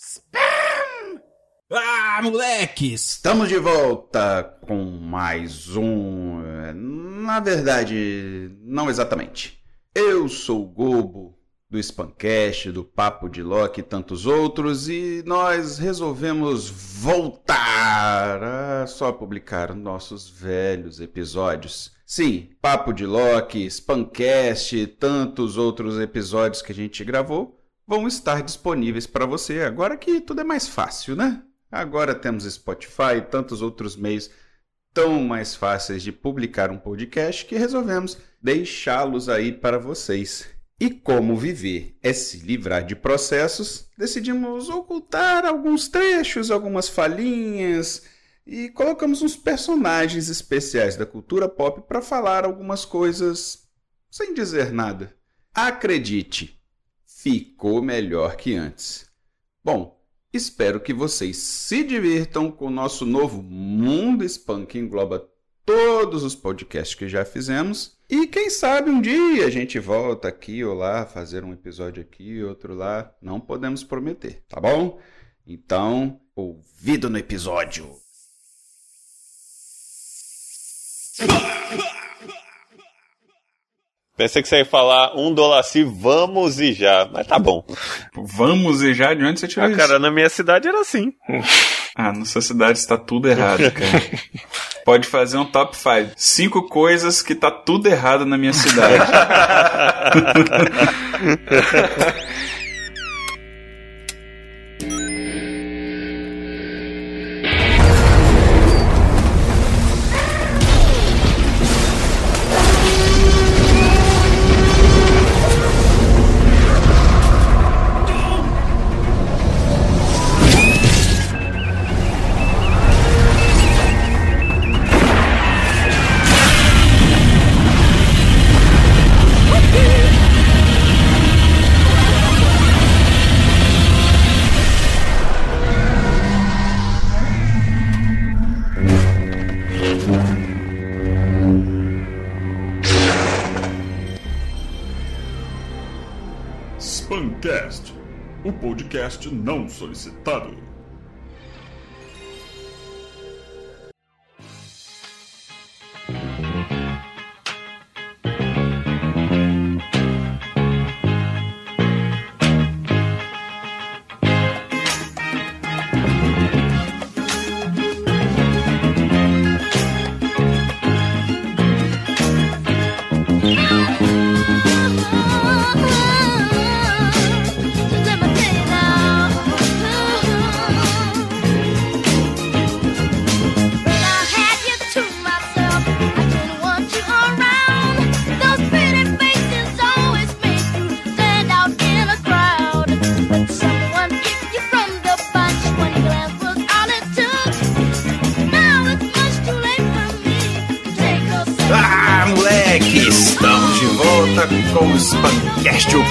Spam! Ah, moleques! Estamos de volta com mais um. eh, Na verdade, não exatamente. Eu sou o Gobo do Spancast, do Papo de Loki e tantos outros, e nós resolvemos voltar a só publicar nossos velhos episódios. Sim, Papo de Loki, Spancast tantos outros episódios que a gente gravou vão estar disponíveis para você agora que tudo é mais fácil, né? Agora temos Spotify e tantos outros meios tão mais fáceis de publicar um podcast que resolvemos deixá-los aí para vocês. E como viver é se livrar de processos, decidimos ocultar alguns trechos, algumas falhinhas e colocamos uns personagens especiais da cultura pop para falar algumas coisas sem dizer nada. Acredite, ficou melhor que antes. Bom, espero que vocês se divirtam com o nosso novo Mundo Spam que engloba todos os podcasts que já fizemos. E quem sabe um dia a gente volta aqui ou lá, fazer um episódio aqui, outro lá. Não podemos prometer, tá bom? Então, ouvido no episódio. Pensei que você ia falar um dolaci, vamos e já. Mas tá bom. Vamos e já? De onde você tirou Ah, isso? cara, na minha cidade era assim. Ah, na sua cidade está tudo errado, cara. Pode fazer um top 5. Cinco coisas que tá tudo errado na minha cidade. não solicitado.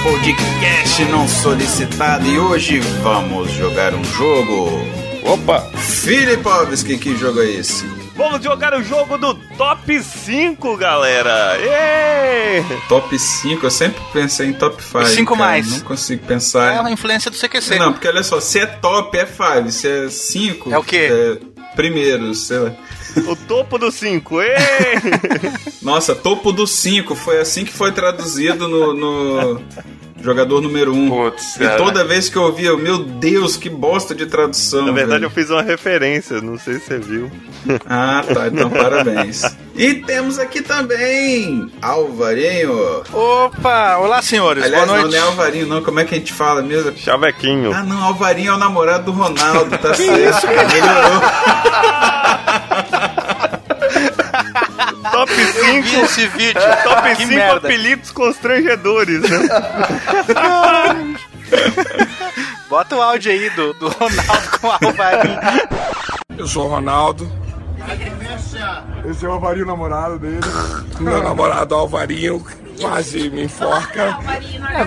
Podcast não solicitado. E hoje vamos jogar um jogo. Opa! Filipovski, que jogo é esse? Vamos jogar o jogo do Top 5, galera! Êêê! top 5, eu sempre pensei em top 5. Cinco cara. mais. Não consigo É pensar. uma influência do CQC. Não, porque olha só, se é top é 5, se é 5 É o quê? É primeiro, sei lá. O topo do 5, êêê! Nossa, topo do 5, foi assim que foi traduzido no, no jogador número 1. Um. Putz, E cara. toda vez que eu ouvia, meu Deus, que bosta de tradução. Na verdade, eu velho. fiz uma referência, não sei se você viu. Ah, tá, então parabéns. E temos aqui também Alvarinho. Opa! Olá, senhores. Aliás, Boa não, noite. não é Alvarinho, não. Como é que a gente fala mesmo? Chavequinho. Ah, não, Alvarinho é o namorado do Ronaldo, tá certo. Melhorou. Top Eu vi 5. esse vídeo. Top que 5 merda. apelidos constrangedores, né? Bota o áudio aí do, do Ronaldo com o Alvarinho. Eu sou o Ronaldo. Esse é o Alvarinho, namorado dele. Meu namorado Alvarinho quase me enforca.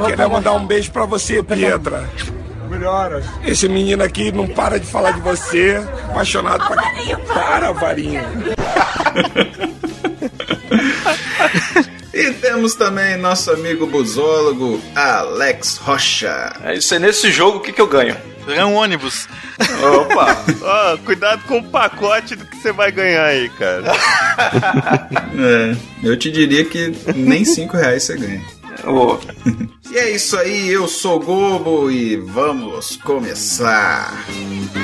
Queria mandar um beijo pra você, Pietra. Melhoras. Esse menino aqui não para de falar de você. Apaixonado pra... Para, Alvarinho. E temos também nosso amigo busólogo Alex Rocha. É isso aí, nesse jogo, o que, que eu ganho? Ganha um ônibus. Opa! Ó, cuidado com o pacote do que você vai ganhar aí, cara. É, eu te diria que nem 5 reais você ganha. Ô. e é isso aí, eu sou Gobo e vamos começar. No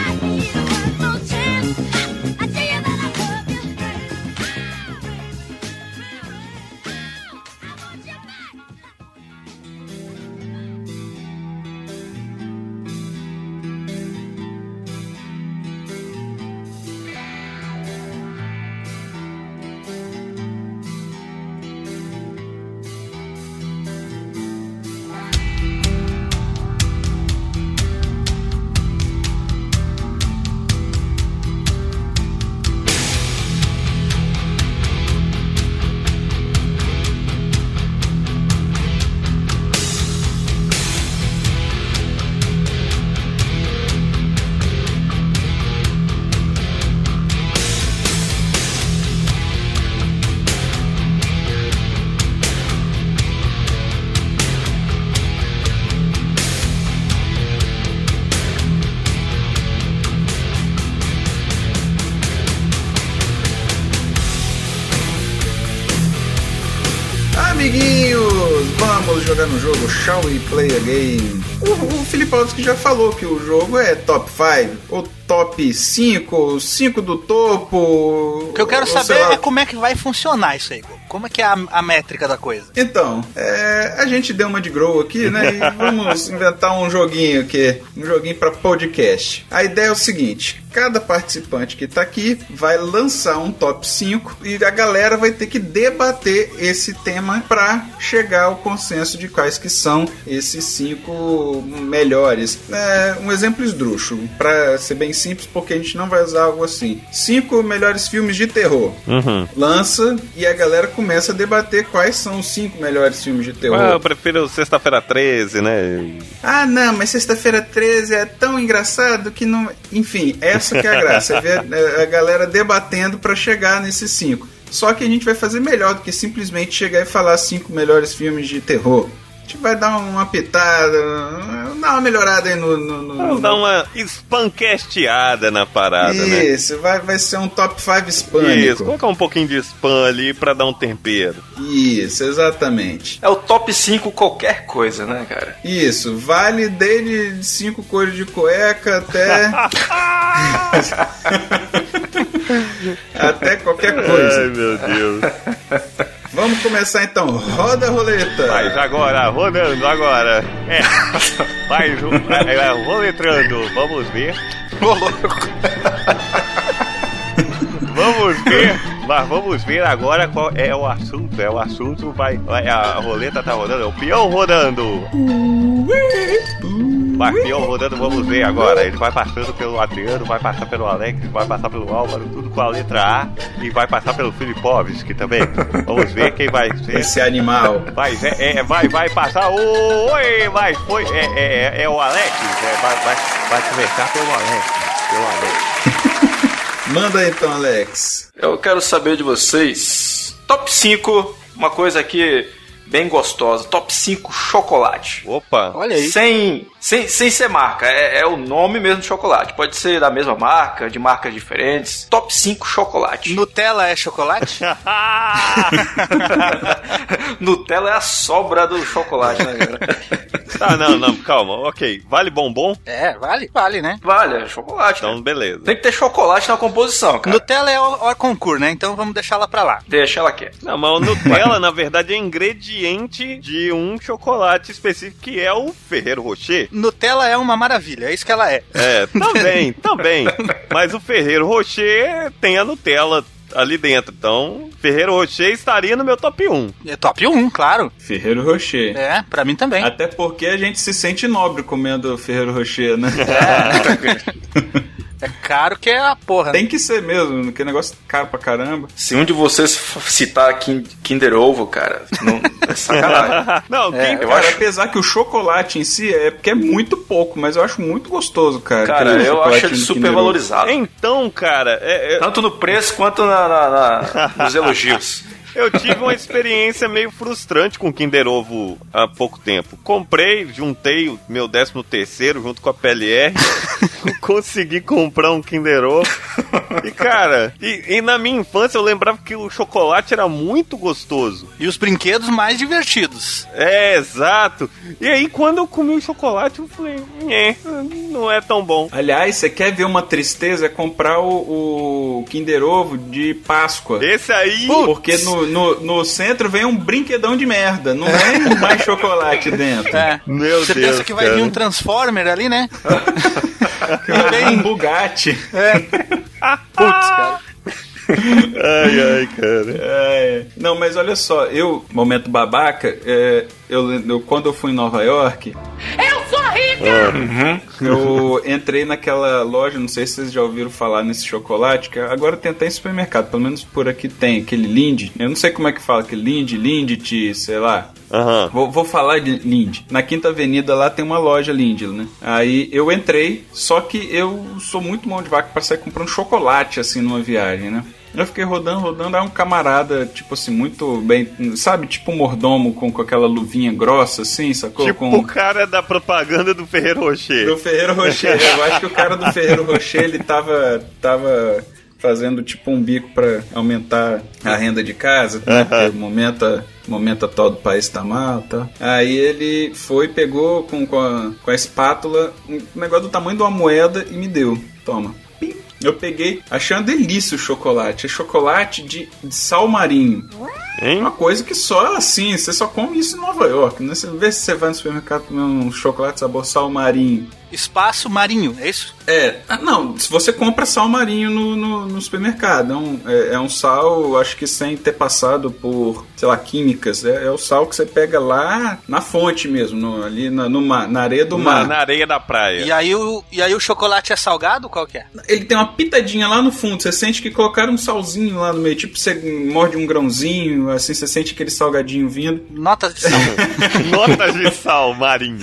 o Filipowski já falou que o jogo é top 5, ou top 5, 5 do topo. O que eu quero saber é como é que vai funcionar isso aí. Como é que é a, a métrica da coisa? Então, é, a gente deu uma de grow aqui, né? E vamos inventar um joguinho aqui, um joguinho para podcast. A ideia é o seguinte: cada participante que tá aqui vai lançar um top 5 e a galera vai ter que debater esse tema para chegar ao consenso de quais que são esses cinco melhores. É, um exemplo esdrúxulo, para ser bem simples, porque a gente não vai usar algo assim. Cinco melhores filmes de terror. Uhum. Lança e a galera começa a debater quais são os cinco melhores filmes de terror. Ah, eu prefiro Sexta-feira 13, né? Ah, não, mas sexta-feira 13 é tão engraçado que não. Enfim, essa que é a graça. É ver é, a galera debatendo pra chegar nesses cinco. Só que a gente vai fazer melhor do que simplesmente chegar e falar cinco melhores filmes de terror. A gente vai dar uma pitada, dar uma melhorada aí no. no, no- Vamos dar uma espanquesteada na parada, né? Isso, vai, vai ser um top 5 Isso, hispânico. colocar um pouquinho de spam ali pra dar um tempero. Isso, exatamente. É o top 5 qualquer coisa, né, cara? Isso, vale desde cinco cores de cueca até. até qualquer Ai, coisa. meu Deus. Vamos começar então. Roda a roleta. Mas agora, rodando agora. É. Mais um. É, é, roletrando. Vamos ver. Ô, louco. Vamos ver. Mas vamos ver agora qual é o assunto. É o assunto. Vai. vai a roleta tá rodando. É o peão rodando. Vai, peão rodando, vamos ver agora. Ele vai passando pelo Adriano, vai passar pelo Alex, vai passar pelo Álvaro, tudo com a letra A. E vai passar pelo Filipovski também. Vamos ver quem vai ser. Esse animal. Vai, é, é, vai, vai passar. Oi, vai, foi. É, é, é, é o Alex. É, vai, vai, vai começar pelo Alex. Pelo Alex. Manda então, Alex. Eu quero saber de vocês. Top 5, uma coisa aqui bem gostosa. Top 5 chocolate. Opa. Olha aí. Sem, sem, sem ser marca, é, é o nome mesmo de chocolate. Pode ser da mesma marca, de marcas diferentes. Top 5 chocolate. Nutella é chocolate? Nutella é a sobra do chocolate, né, cara? Tá, não, não, calma. Ok. Vale bombom? é, vale, vale, né? Vale, é chocolate. Então, né? beleza. Tem que ter chocolate na composição, cara. Nutella é o, o concurso, né? Então vamos deixar ela pra lá. Deixa ela quieta. Não, mas o Nutella, na verdade, é ingrediente de um chocolate específico que é o Ferreiro Rocher. Nutella é uma maravilha, é isso que ela é. É, também, também. Mas o Ferreiro Rocher tem a Nutella ali dentro. Então, Ferreiro Rocher estaria no meu top 1. É top 1, claro. Ferreiro Rocher. É, pra mim também. Até porque a gente se sente nobre comendo Ferreiro Rocher, né? É caro que é a porra. né? Tem que ser mesmo, que negócio caro pra caramba. Se um de vocês citar Kin- Kinder Ovo, cara, não, é sacanagem. Não, quem eu cara, acho- apesar que o chocolate em si é porque é muito pouco, mas eu acho muito gostoso, cara. Cara, eu acho ele super valorizado. Então, cara, é- é- Tanto no preço quanto na, na- na- nos elogios. Eu tive uma experiência meio frustrante com o Kinder Ovo há pouco tempo. Comprei, juntei o meu 13 terceiro junto com a PLR, consegui comprar um Kinder Ovo. E cara, e, e na minha infância eu lembrava que o chocolate era muito gostoso. E os brinquedos mais divertidos. É, exato. E aí quando eu comi o chocolate eu falei, é, não é tão bom. Aliás, você quer ver uma tristeza? É comprar o, o Kinder Ovo de Páscoa. Esse aí. Porque no, no, no centro vem um brinquedão de merda. Não vem mais chocolate dentro. É. Meu Você Deus. pensa que vai cara. vir um Transformer ali, né? Vem um Bugatti. Putz, cara. Ai, ai, cara. É, não, mas olha só, eu, momento babaca, é, eu, eu- quando eu fui em Nova York, Eu rica! eu entrei naquela loja, não sei se vocês já ouviram falar nesse chocolate, que agora tem até em supermercado, pelo menos por aqui tem, aquele Lindt, eu não sei como é que fala, aquele Lindt, Lindt, sei lá. Aham. Vou, vou falar de Lindt. Na Quinta Avenida lá tem uma loja Lindt, né? Aí eu entrei, só que eu sou muito mão de vaca pra sair comprando chocolate assim numa viagem, né? Eu fiquei rodando, rodando, aí um camarada, tipo assim, muito bem, sabe, tipo um mordomo com, com aquela luvinha grossa assim, sacou? Tipo com... o cara da propaganda do Ferreiro Rocher. Do Ferreiro Rocher. Eu acho que o cara do Ferreiro Rocher, ele tava, tava fazendo tipo um bico pra aumentar a renda de casa, né? Porque o momento, momento atual do país tá mal tal. Aí ele foi, pegou com, com, a, com a espátula um negócio do tamanho de uma moeda e me deu. Toma. Eu peguei, achei uma delícia o chocolate. É chocolate de, de sal marinho. Hein? Uma coisa que só assim, você só come isso em Nova York, né? Você vê se você vai no supermercado comer um chocolate sabor sal marinho. Espaço marinho, é isso? É, ah, não, se você compra sal marinho no, no, no supermercado, é um, é, é um sal, acho que sem ter passado por, sei lá, químicas, é, é o sal que você pega lá na fonte mesmo, no- ali na, no mar, na areia do Na, mar. na areia da praia. E aí, o, e aí o chocolate é salgado? Qual que é? Ele tem uma pitadinha lá no fundo, você sente que colocaram um salzinho lá no meio, tipo você morde um grãozinho, assim, você sente aquele salgadinho vindo. Notas de sal. Notas de sal marinho.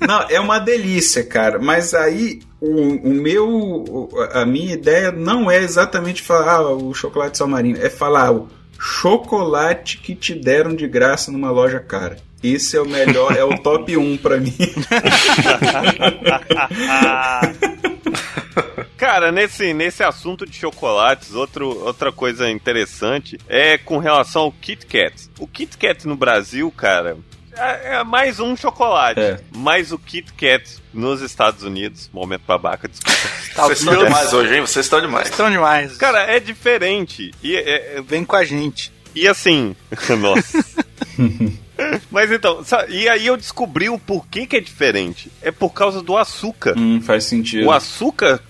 Não, é uma delícia, cara. Mas aí o, o meu. A minha ideia não é exatamente falar ah, o chocolate sal marinho, é falar o chocolate que te deram de graça numa loja cara. Esse é o melhor, é o top 1 pra mim. Cara, nesse, nesse assunto de chocolates, outro, outra coisa interessante é com relação ao Kit Kat. O Kit Kat no Brasil, cara, é, é mais um chocolate. É. Mas o Kit Kat nos Estados Unidos, momento babaca, desculpa. Tá, Vocês estão demais hoje, hein? Vocês estão demais. Estão demais. Cara, é diferente. E, é- é- Vem com a gente. e assim, nossa. Mas então, e aí eu descobri o porquê que é diferente. É por causa do açúcar. hum, faz sentido. O açúcar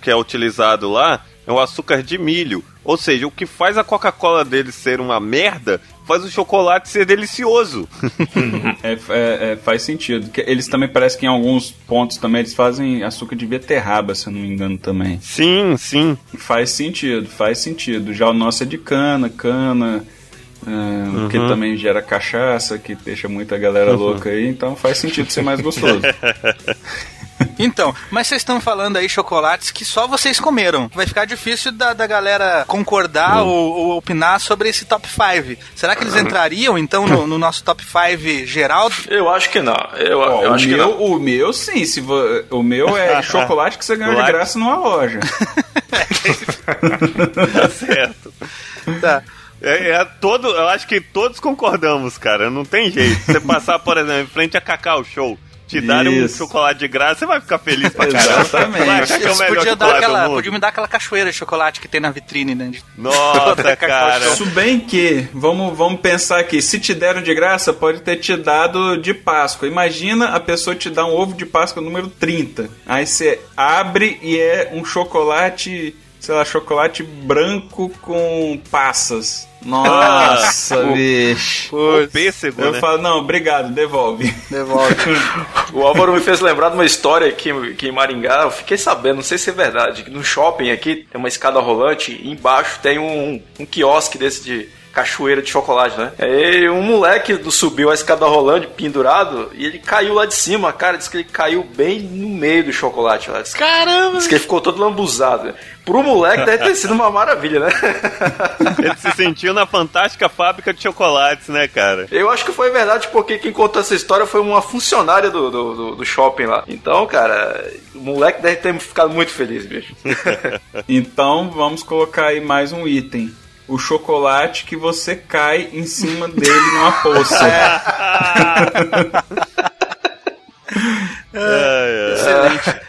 que é utilizado lá é o açúcar de milho. Ou seja, o que faz a Coca-Cola deles ser uma merda faz o chocolate ser delicioso. É, é- é, faz sentido. Eles também parece que em alguns pontos também eles fazem açúcar de beterraba, se eu não me engano também. sim, sim. Faz sentido, faz sentido. Já o nosso é de cana, cana, ah, que também gera cachaça, que deixa muita galera louca aí, então faz sentido ser mais gostoso. Então, mas vocês estão falando aí chocolates que só vocês comeram. Vai ficar difícil da, da galera concordar ou, ou opinar sobre esse top 5. Será que eles entrariam, então, no, no nosso top 5 geral? Eu acho que não. Eu, Ó, eu o, acho que meu, não. o meu, sim. Se vo- o meu é chocolate que você ganhou de graça numa loja. Tá certo. Tá. É, é todo, eu acho que todos concordamos, cara. Não tem jeito. Você passar, por exemplo, em frente a Cacau Show, te darem um chocolate de graça, você vai ficar feliz pra caramba. Exatamente. Vai achar que é o melhor podiam dar, aquela, mundo. podiam me dar aquela cachoeira de chocolate que tem na vitrine, né? De- Nossa, cara. Isso bem que, vamos, vamos pensar aqui, se te deram de graça, pode ter te dado de Páscoa. Imagina a pessoa te dar um ovo de Páscoa número 30. Aí você abre e é um chocolate, sei lá, chocolate branco com passas. Nossa, bicho. O pêssego, Eu né? falo, não, obrigado, devolve. Devolve. O Álvaro me fez lembrar de uma história aqui, que em Maringá, eu fiquei sabendo, não sei se é verdade, que no shopping aqui tem uma escada rolante e embaixo tem um, um quiosque desse de, cachoeira de chocolate, né? Aí um moleque subiu a escada rolante, pendurado, e ele caiu lá de cima, cara, disse que ele caiu bem no meio do chocolate lá. Diz, Caramba! diz que ele ficou todo lambuzado. Pro moleque deve ter sido uma maravilha, né? Ele se sentiu na fantástica fábrica de chocolates, né, cara? Eu acho que foi verdade, porque quem contou essa história foi uma funcionária do, do, do- do shopping lá. Então, cara, o moleque deve ter ficado muito feliz, bicho. Então vamos colocar aí mais um item. O chocolate que você cai em cima dele numa poça. Excelente.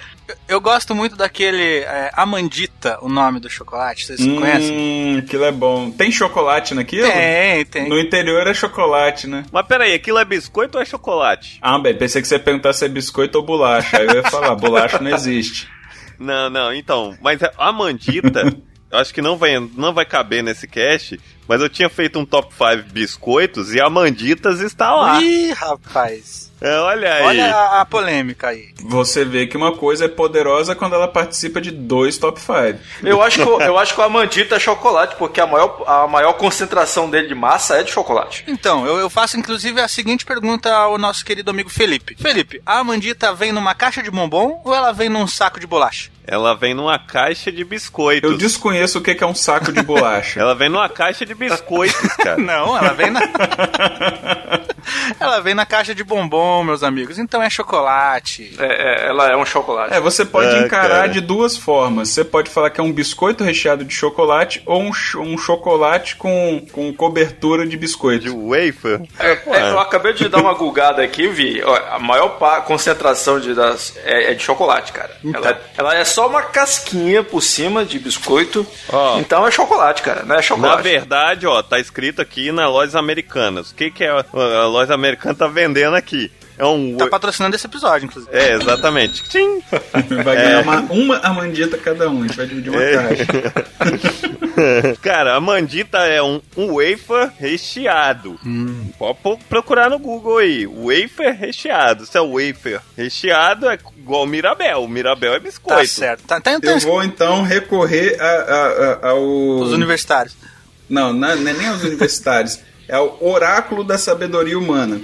Eu gosto muito daquele é, Amandita, o nome do chocolate. Vocês conhecem? Hum, aquilo é bom. Tem chocolate naquilo? Tem, tem. No interior é chocolate, né? Mas peraí, aquilo é biscoito ou é chocolate? Ah, bem, pensei que você ia perguntar se é biscoito ou bolacha. Aí eu ia falar, bolacha não existe. Não, não, então, mas a mandita, eu acho que não vai, não vai caber nesse cast, mas eu tinha feito um top 5 biscoitos e a Manditas está lá. Ih, rapaz. É, olha aí. Olha a, a polêmica aí. Você vê que uma coisa é poderosa quando ela participa de dois top 5. Eu acho que, o- eu acho que o Amandita é chocolate, porque a maior, a maior concentração dele de massa é de chocolate. Então, eu, eu faço inclusive a seguinte pergunta ao nosso querido amigo Felipe. Felipe, a Amandita vem numa caixa de bombom ou ela vem num saco de bolacha? Ela vem numa caixa de biscoitos. Eu desconheço o que que é um saco de bolacha. Ela vem numa caixa de biscoitos, cara. Não, ela vem na. ela vem na caixa de bombom, meus amigos. Então é chocolate. É, é, ela é um chocolate. É, você pode É, encarar cara. de duas formas. Você pode falar que é um biscoito recheado de chocolate ou um, ch- um chocolate com, com cobertura de De biscoito. wafer. É, é, eu acabei de dar uma gulgada aqui, vi. A maior concentração de, das, é, é de chocolate, cara. Ela, ela é só uma casquinha por cima de biscoito. Ó. Então é chocolate, cara. Não é Na chocolate. verdade, ó, tá escrito aqui na lojas americanas. O que que é a, a loja americana tá vendendo aqui? É um... Tá patrocinando esse episódio, inclusive. É, exatamente. Tchim. Vai ganhar uma, uma amandita cada um. A gente vai dividir uma É. caixa. Cara, a mandita é um, um wafer recheado. Pode pro- procurar no Google aí. Wafer recheado. Se é wafer recheado, é igual o Mirabel. O Mirabel é biscoito. Tá certo. Tá, tá, então, Eu vou então recorrer a, a- a- ao. os universitários. Não, não, não é nem aos universitários. É o oráculo da sabedoria humana.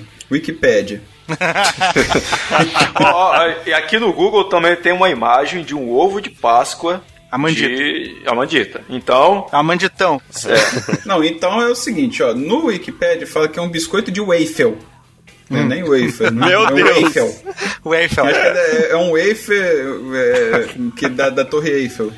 Ó, ó, e aqui no Google também tem uma imagem de um ovo de Páscoa. Amandita. De Amandita. Então, Amanditão. Não, então é o seguinte, ó. No Wikipédia fala que é um biscoito de waffle. Não é nem wafer, né? Meu é um Deus. waffle. O Eiffel. Acho que é, é um wafer é, que da, da Torre Eiffel.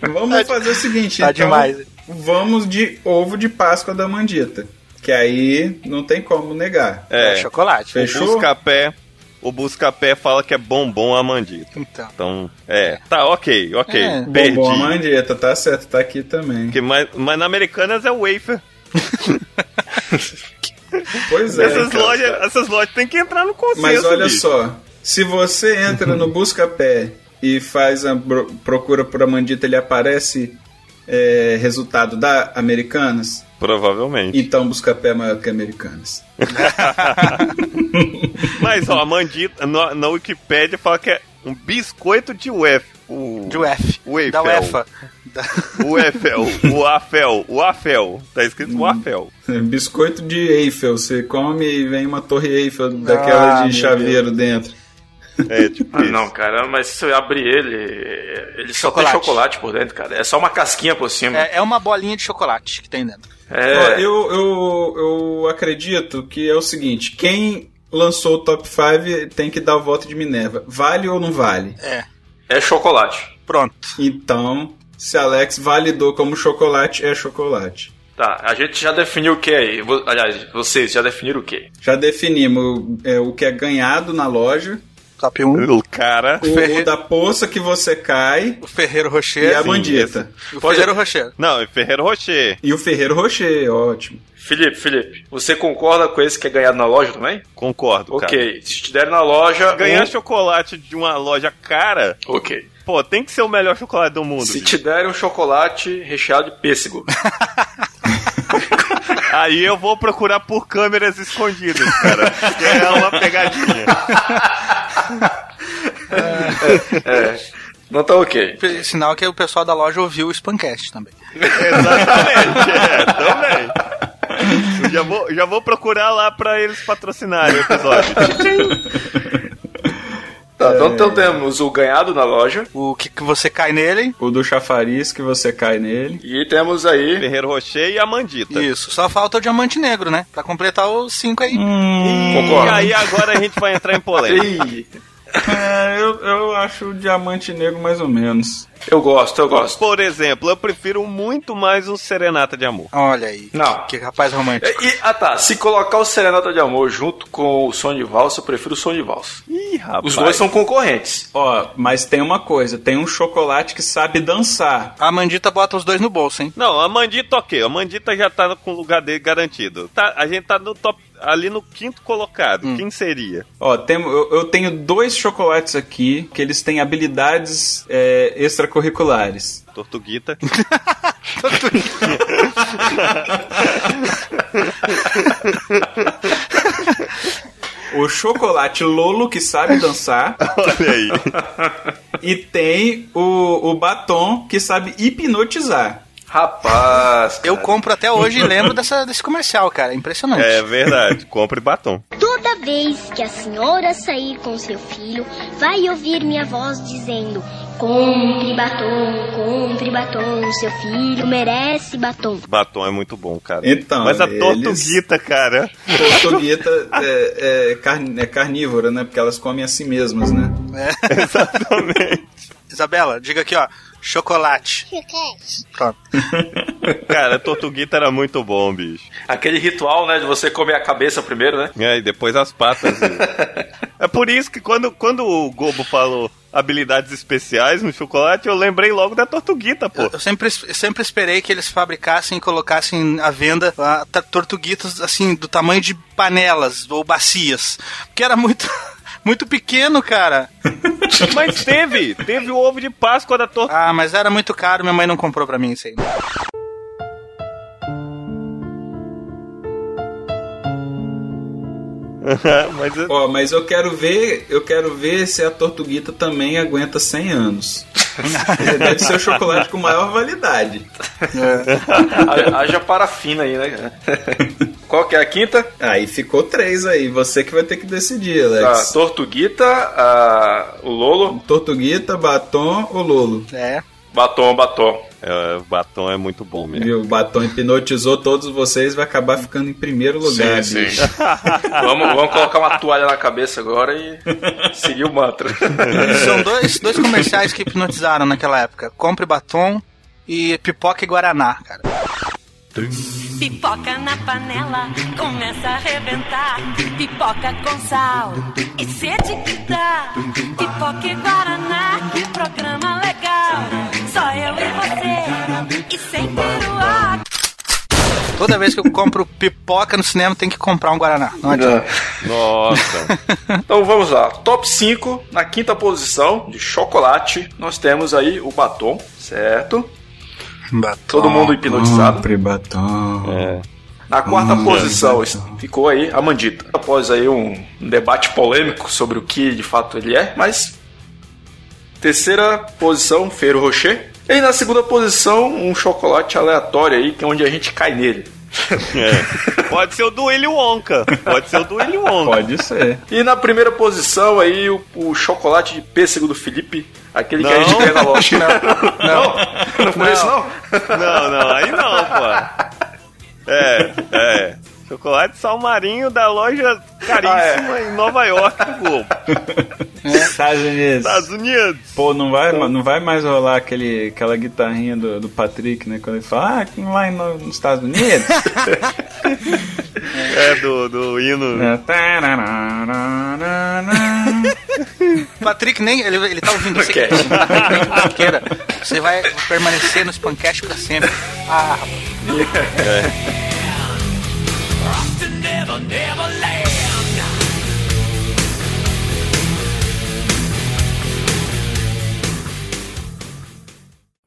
Vamos fazer o seguinte, tá então, demais. Vamos de ovo de Páscoa da Mandita. Que aí não tem como negar. É, É. chocolate. O Fechou? Buscapé, o Buscapé fala que é bombom a mandita. Então. Então, é. Tá, ok, ok. É. Perdi. Bombom a Mandita, tá certo, tá aqui também. Que, mas, mas na Americanas é wafer. Pois é. essas, cara. lojas, essas lojas tem que entrar no consenso. Mas olha bicho. só, se você entra no Buscapé e faz a procura por Amandita, ele aparece é, resultado da Americanas, Provavelmente. então Buscapé é maior que Americanas. Mas, ó, a mandita, na, na Wikipédia fala que é um biscoito de wafer. O, De UF. Waffle. Da UEFA. O Eiffel, o Afel, o Afel. Tá escrito o Afel. Biscoito de Eiffel, você come e vem uma torre Eiffel daquela Ah, de chaveiro dentro. É, tipo Ah, isso. não, cara, mas se eu abrir ele, ele só Chocolate. tem chocolate por dentro, cara. É só uma casquinha por cima. É, é uma bolinha de chocolate que tem dentro. É, eu, eu, eu acredito que é o seguinte, quem lançou o top 5 tem que dar o voto de Minerva. Vale ou não vale? É. é chocolate. Pronto. Então, se Alex validou como chocolate, é chocolate. Tá, a gente já definiu o que aí. Aliás, vocês já definiram o que? Já definimos é, o que é ganhado na loja, Top 1. O cara. o, Ferre- o da poça que você cai O Ferreiro e Rocher. a bandita. O Ferreiro Rocher. Não, é Ferreiro Rocher. E o Ferreiro Rocher, ótimo. Felipe, Felipe, você concorda com esse que é ganhado na loja também? Concordo, cara. Ok, se te der na loja. Ganhar um- chocolate de uma loja cara, Ok. pô, tem que ser o melhor chocolate do mundo. Se bicho. te der um chocolate recheado de pêssego. Aí eu vou procurar por câmeras escondidas, cara. que é uma pegadinha. Não tá ok. Sinal que o pessoal da loja ouviu o Spancast também. Exatamente, é, também. Já vou, já vou procurar lá pra eles patrocinarem o episódio. Tá, então temos o ganhado na loja. O que, que você cai nele. O do chafariz que você cai nele. E temos aí. Ferreiro Rocher e a Mandita. Isso. Só falta o diamante negro, né? Pra completar os cinco aí. E Concordo. aí agora a gente vai entrar em polêmica. É, eu, eu acho o diamante negro mais ou menos. Eu gosto, eu gosto. Por exemplo, eu prefiro muito mais o Serenata de Amor. Olha aí. Não. Que rapaz romântico. E, ah tá, se colocar o Serenata de Amor junto com o Som de Valsa, eu prefiro o Som de Valsa. Ih, rapaz. Os dois são concorrentes. Ó, mas tem uma coisa, tem um chocolate que sabe dançar. A Mandita bota os dois no bolso, hein? Não, a Mandita ok. A Mandita já tá com o lugar dele garantido. Tá, a gente tá no top, ali no quinto colocado. Hum. Quem seria? Ó, tem, eu, eu tenho dois chocolates aqui que eles têm habilidades é, extracurriculares. Tortuguita. O chocolate Lolo que sabe dançar Olha aí. e tem o, o batom que sabe hipnotizar. Rapaz. Eu compro até hoje e lembro dessa, desse comercial, cara. Impressionante. É verdade. Compre batom. Toda vez que a senhora sair com seu filho, vai ouvir minha voz dizendo: Compre batom, compre batom, seu filho merece batom. Batom é muito bom, cara. Então, Mas a eles- tortuguita, cara. Tortuguita é, é, carn- é carnívora, né? Porque elas comem a si mesmas, né? Exatamente. Isabela, diga aqui, ó. Chocolate. Pronto. Cara, a tortuguita era muito bom, bicho. Aquele ritual, né, de você comer a cabeça primeiro, né? É, e depois as patas. é por isso que quando, quando o Gobo falou habilidades especiais no chocolate, eu lembrei logo da tortuguita, pô. Eu sempre, eu sempre esperei que eles fabricassem e colocassem à venda ah, ta- tortuguitas assim, do tamanho de panelas ou bacias. Porque era muito. Muito pequeno, cara. Mas teve, teve o ovo de Páscoa da tortuguita. Ah, mas era muito caro, minha mãe não comprou pra mim isso aí. Mas eu- Ó, mas eu quero ver, eu quero ver se a tortuguita também aguenta 100 anos. Deve ser o chocolate com maior validade. Ha- Haja parafina aí, né? Qual que é a quinta? Aí ficou três aí, você que vai ter que decidir, A Alex. Tortuguita, a... o Lolo, Tortuguita, batom ou Lolo? É. batom, batom. é, o batom é muito bom mesmo. Viu? O batom hipnotizou todos vocês, vai acabar ficando em primeiro lugar, Sim, sim. vamos, vamos colocar uma toalha na cabeça agora e seguir o mantra. São dois, dois comerciais que hipnotizaram naquela época. Compre batom e pipoca e guaraná, cara. Pipoca na panela, começa a arrebentar. Pipoca com sal e sede que dá. Pipoca e Guaraná, que programa legal. Só eu e você, e sem peruá. Toda vez que eu compro pipoca no cinema, tem que comprar um guaraná. Não adianta. Nossa. Então vamos lá. Top 5, na quinta posição, de chocolate, nós temos aí o batom, certo? Todo mundo hipnotizado. Compre batom. É. Na quarta Hum, posição batom. ficou aí a Mandita. Após aí um debate polêmico sobre o que de fato ele é, mas terceira posição, Ferro Rocher. E na segunda posição, um chocolate aleatório aí, que é onde a gente cai nele. É. Pode ser o do Willy Wonka. Pode ser o do Willy Wonka. Pode ser. E na primeira posição aí, o, o chocolate de pêssego do Felipe, aquele que a Não. gente ganha na loja. Não, não, não foi isso não? Não, não, aí não, pô. É, é. Chocolate salmarinho da loja caríssima em Nova York, Globo. Estados Unidos. Estados Unidos. Pô, não vai, não vai mais rolar aquele, aquela guitarrinha do, do Patrick, né? Quando ele fala, ah, lá em- nos Estados Unidos. É, do, do hino. É. Patrick nem. Ele, ele tá ouvindo você. Ok. Patrick, não queira. Você vai permanecer no Spancast pra sempre. Ah,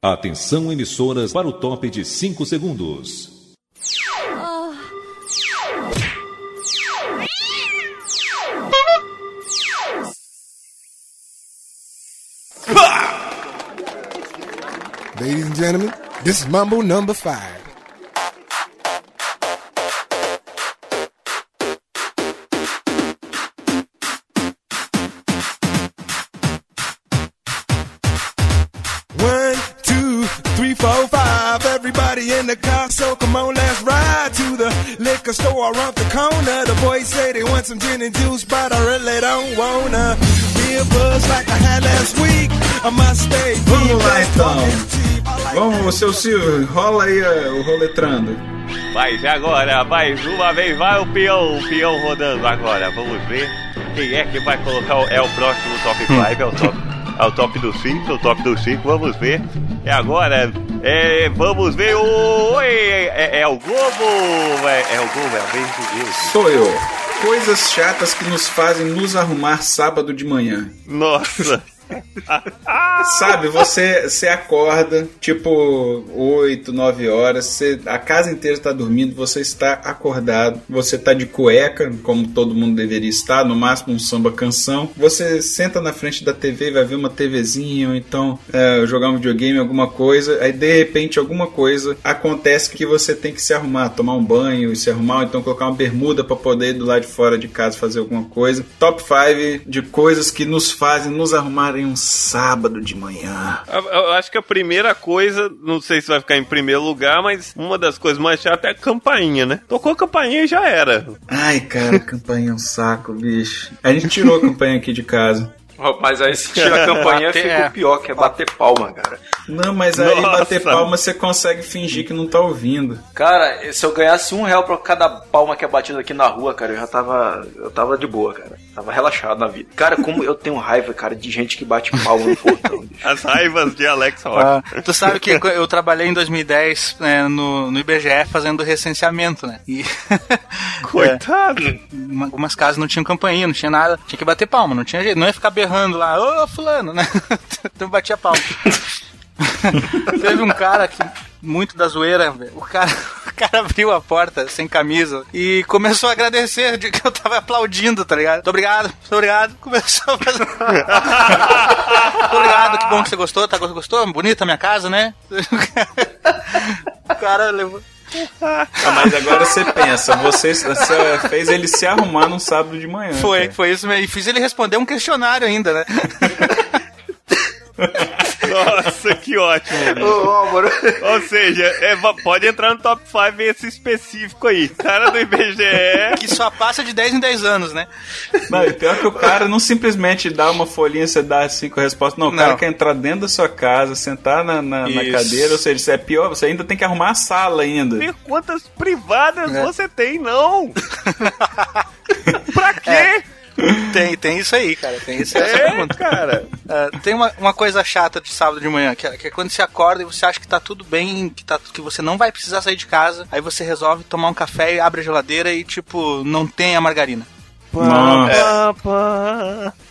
Atenção emissoras para o top de 5 segundos. Ladies and gentlemen, this is Mumble number five. Everybody in the car, so come on, let's ride to the liquor store around the corner. The boys say they want some gin and juice, but I really don't wanna be a buzz like I had last week. I must stay Vamos lá então. Vamos, seu Silvio, rola aí eh, o roletrando. Mas agora, mais uma vez, vai o peão, o peão rodando agora. Vamos ver quem é que vai colocar. o- É o próximo top 5, é o top, é o top dos 5, o top dos 5, vamos ver. E agora, é, vamos ver o. Oi, é, é o Globo! É, é o Globo, é vez do Deus. Sou eu. Coisas chatas que nos fazem nos arrumar sábado de manhã. Nossa! Sabe, você, você acorda, tipo, 8, 9 horas, você, a casa inteira está dormindo, você está acordado, você está de cueca, como todo mundo deveria estar, no máximo um samba canção. Você senta na frente da TV, vai ver uma TVzinha, ou então é, jogar um videogame, alguma coisa, aí de repente alguma coisa acontece que você tem que se arrumar, tomar um banho, se arrumar, ou então colocar uma bermuda para poder ir do lado de fora de casa fazer alguma coisa. Top 5 de coisas que nos fazem nos arrumar em um sábado de manhã. Eu, eu acho que a primeira coisa, não sei se vai ficar em primeiro lugar, mas uma das coisas mais chatas é a campainha, né? Tocou a campainha e já era. Ai, cara, campainha é um saco, bicho. A gente tirou a campainha aqui de casa. Mas aí se tira a campainha fica é. o pior, que é bater palma, cara. Não, mas aí Nossa. bater palma você consegue fingir que não tá ouvindo. Cara, se eu ganhasse um real pra cada palma que é batida aqui na rua, cara, eu já tava. Eu tava de boa, cara. Tava relaxado na vida. Cara, como eu tenho raiva, cara, de gente que bate palma no portão, bicho. As raivas de Alex Rock. Ah, tu sabe que eu trabalhei em 2010 né, no, no IBGE fazendo recenseamento, né? E Coitado. uma- algumas casas não tinham campainha, não tinha nada. Tinha que bater palma, não tinha jeito. Não ia ficar berrando lá, ô fulano, né? Então batia palma. Teve um cara que, muito da zoeira, o cara, o cara abriu a porta sem camisa e começou a agradecer de que eu tava aplaudindo, tá ligado? Muito obrigado, muito obrigado. Começou a fazer. muito obrigado, que bom que você gostou, tá gostou? Bonita a minha casa, né? o cara levou. Ah, mas agora você pensa, você, você fez ele se arrumar num sábado de manhã. Foi, cara. foi isso mesmo. E fiz ele responder um questionário ainda, né? Nossa, que ótimo. Ô, Álvaro. Ou seja, é, pode entrar no top 5 esse específico aí. Cara do IBGE. Que só passa de 10 em 10 anos, né? Não, e pior que o cara não simplesmente dá uma folhinha e você dá cinco respostas. Não, o cara Não. quer entrar dentro da sua casa, sentar na, na, na cadeira, ou seja, isso é pior, você ainda tem que arrumar a sala ainda. Ver quantas privadas É. você tem, não. pra quê? É. Tem, tem isso aí, cara. Tem isso essa É, cara. Ah, tem uma, uma coisa chata de sábado de manhã, que é, que é quando você acorda e você acha que tá tudo bem, que, tá, que você não vai precisar sair de casa, aí você resolve tomar um café e abre a geladeira e, tipo, não tem a margarina. Nossa, Pá, você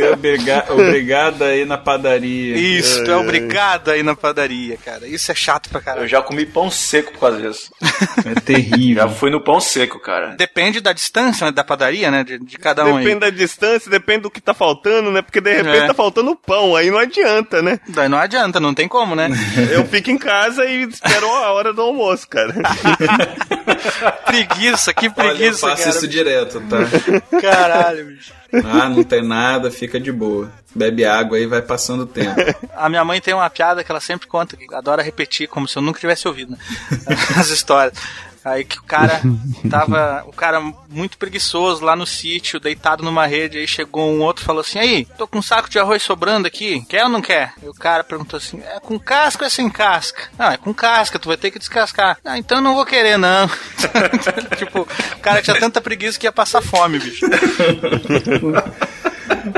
é obriga obrigado a ir na padaria. Isso, tu é obrigado a ir na padaria, cara. Isso é chato pra Eu caralho. já comi pão seco por causa disso. É terrível. Já fui no pão seco, cara. Depende da distância né, da padaria, né? De, de cada um Depende da distância, depende do que tá faltando, né? Porque de repente É. tá faltando pão, aí não adianta, né? aí. Daí não adianta, não tem como, né? Eu fico em casa e espero a hora do almoço, cara. preguiça, que Olha, eu preguiça, faço cara. isso direto, tá? Caralho, bicho. Ah, não tem nada, fica de boa. Bebe água aí vai passando o tempo. A minha mãe tem uma piada que ela sempre conta, que adora repetir, como se eu nunca tivesse ouvido, né? As histórias. Aí que o cara tava. O cara muito preguiçoso lá no sítio, deitado numa rede, aí chegou um outro e falou assim: Aí, tô com um saco de arroz sobrando aqui, quer ou não quer? E o cara perguntou assim: É com casca ou é sem casca? Ah, é com casca, tu vai ter que descascar. Ah, então eu não vou querer, não. tipo, o cara tinha tanta preguiça que ia passar fome, bicho.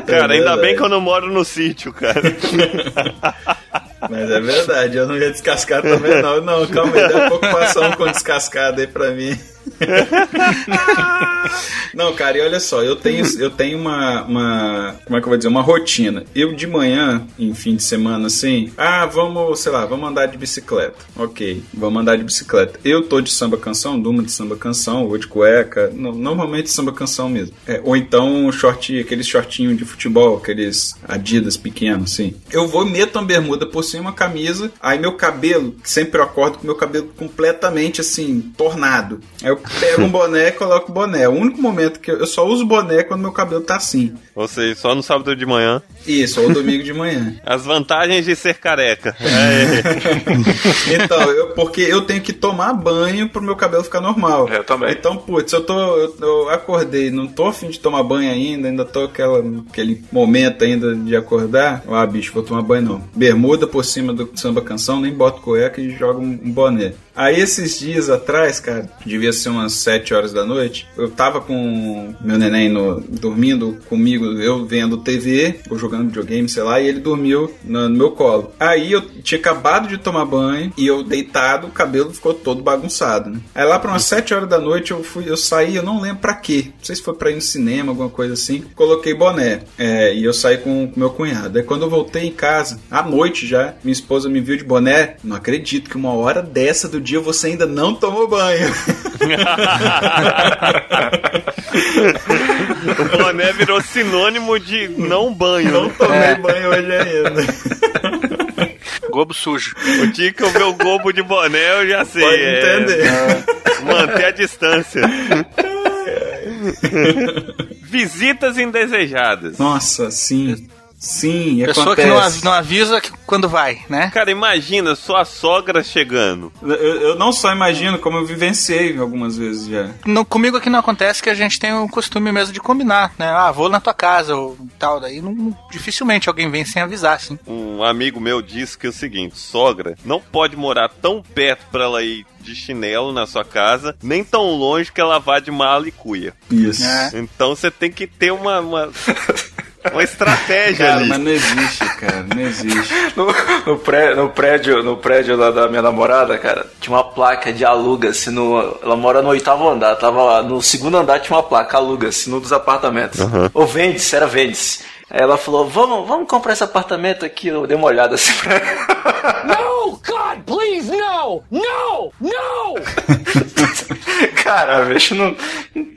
Cara, ainda bem que eu não moro no sítio, cara. Mas é verdade, eu não ia descascar também, não. Não, calma aí, daqui a pouco passa um com descascado aí pra mim. Não, cara, e olha só, eu tenho, eu tenho uma, uma. Como é que eu vou dizer? Uma rotina. Eu de manhã, em fim de semana, assim, ah, vamos, sei lá, vamos andar de bicicleta. Ok, vamos andar de bicicleta. Eu tô de samba canção, durmo de samba canção, ou de cueca, no- normalmente samba canção mesmo. É, ou então short, aqueles shortinhos de futebol, aqueles Adidas pequenos, assim. Eu vou meto uma bermuda por cima, uma camisa, aí meu cabelo, sempre eu acordo com meu cabelo completamente assim, tornado. Aí eu pego um boné e coloco o boné. O único momento que eu, eu só uso boné quando meu cabelo tá assim. Ou seja, só no sábado de manhã. Isso, ou domingo de manhã. As vantagens de ser careca. É. Então, eu, porque eu tenho que tomar banho pro meu cabelo ficar normal. Eu também. Então, putz, eu tô. Eu, eu acordei, não tô afim de tomar banho ainda, ainda tô aquela, aquele momento ainda de acordar. Ah, bicho, vou tomar banho não. Bermuda por cima do samba canção, nem boto cueca e jogo um, um boné. Aí esses dias atrás, cara, devia ser umas 7 horas da noite, eu tava com meu neném no, dormindo comigo, eu vendo TV, ou jogando videogame, sei lá, e ele dormiu no, no meu colo. Aí eu tinha acabado de tomar banho e eu deitado, o cabelo ficou todo bagunçado, né? Aí lá pra umas 7 horas da noite eu fui, eu saí, eu não lembro pra quê. Não sei se foi pra ir no cinema, alguma coisa assim. Coloquei boné. É, e eu saí com meu cunhado. Aí quando eu voltei em casa, à noite já, minha esposa me viu de boné. Não acredito que uma hora dessa do dia você ainda não tomou banho. o boné virou sinônimo de não banho. Não tomei banho hoje ainda. Gobo sujo. O dia que eu ver o gobo de boné, eu já sei. Pode é, entender. Manter a distância. Visitas indesejadas. Nossa, sim. Sim, Pessoa acontece. que não, av- não avisa que- quando vai, né? Cara, imagina sua sogra chegando. Eu, eu não só imagino, como eu vivenciei algumas vezes já. No, comigo aqui não acontece que a gente tem o costume mesmo de combinar, né? Ah, vou na tua casa ou tal. Daí não- dificilmente alguém vem sem avisar, assim. Um amigo meu disse que é o seguinte: sogra não pode morar tão perto pra ela ir de chinelo na sua casa, nem tão longe que ela vá de mala e cuia. Isso. É. Então você tem que ter uma, uma, uma estratégia Cara, ali. mas não existe, cara, não existe. No, no pré- no prédio, no prédio lá da minha namorada, cara, tinha uma placa de aluga-se no. Ela mora no oitavo andar, tava lá. No segundo andar tinha uma placa, aluga-se, no dos apartamentos. Ou vende-se, era vende-se. Aí ela falou, vamos, vamos comprar esse apartamento aqui. Eu dei uma olhada assim pra ela. No, God, please, no! No! No! Cara, bicho, não.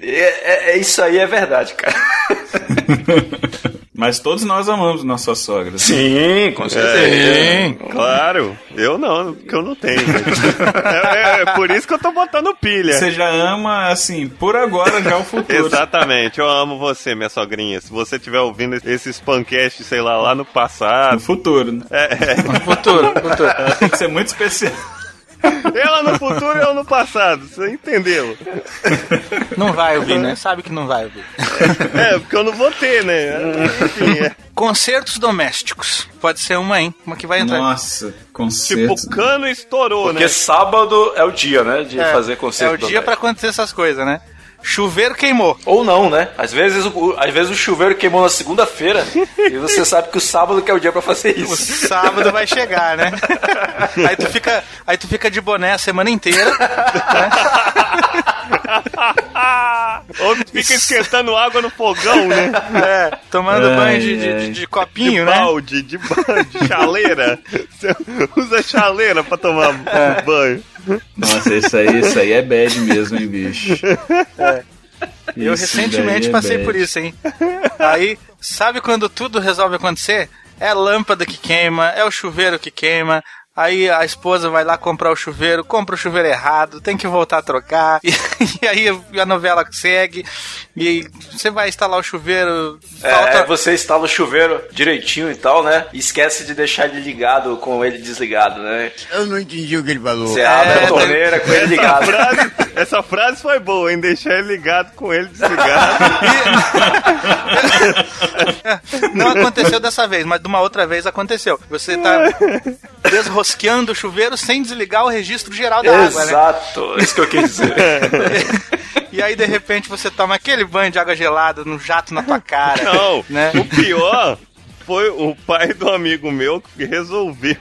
É, é- é- isso aí é verdade, cara. Mas todos nós amamos nossa sogra. Sim, com É, claro. Eu não, porque eu não tenho. né? é, é por isso que eu tô botando pilha. Você já ama, assim, por agora já o futuro. Exatamente, eu amo você, minha sogrinha. Se você estiver ouvindo esses pancasts, sei lá, lá no passado. No futuro, né? É, é. Futuro, futuro. Tem que ser muito especial. Ela no futuro e eu no passado, você entendeu? Não vai ouvir, né? Sabe que não vai ouvir. É, porque eu não vou ter, né? Enfim, é. Concertos domésticos. Pode ser uma, hein? Uma que vai entrar. Nossa, Tipo, concerto. o cano estourou, Porque né? sábado é o dia, né? De É, fazer É concerto. o dia doméstico. pra acontecer essas coisas, né? Chuveiro queimou. Ou não, né? Às vezes, o, às vezes o chuveiro queimou na segunda-feira e você sabe que o sábado que é o dia pra fazer O isso. sábado vai chegar, né? Aí tu fica, aí tu fica de boné a semana inteira. Ou fica esquentando água no fogão, né? É, tomando Ai, banho de, de- ai. de- de copinho, de né? balde, de, ba- de chaleira. Você usa chaleira pra tomar banho. Nossa, isso aí, isso aí é bad mesmo, hein, bicho. Eu Isso recentemente é passei bad. por isso, hein? Aí, sabe quando tudo resolve acontecer? É a lâmpada que queima, é o chuveiro que queima. Aí a esposa vai lá comprar o chuveiro, compra o chuveiro errado, tem que voltar a trocar. E, e aí a novela segue. E você vai instalar o chuveiro. É, falta- você instala o chuveiro direitinho e tal, né? E esquece de deixar ele ligado com ele desligado, né? Eu não entendi o que ele falou. Você abre É, a torneira com ele Essa ligado. frase, essa frase foi boa, hein? Deixar ele ligado com ele desligado. Não aconteceu dessa vez, mas de uma outra vez aconteceu. Você tá desrosqueando o chuveiro sem desligar o registro geral da água, né? Exato, é isso que eu quis dizer. E aí, de repente, você toma aquele banho de água gelada no jato na tua cara. Não, Né? o pior foi o pai do amigo meu que resolveu.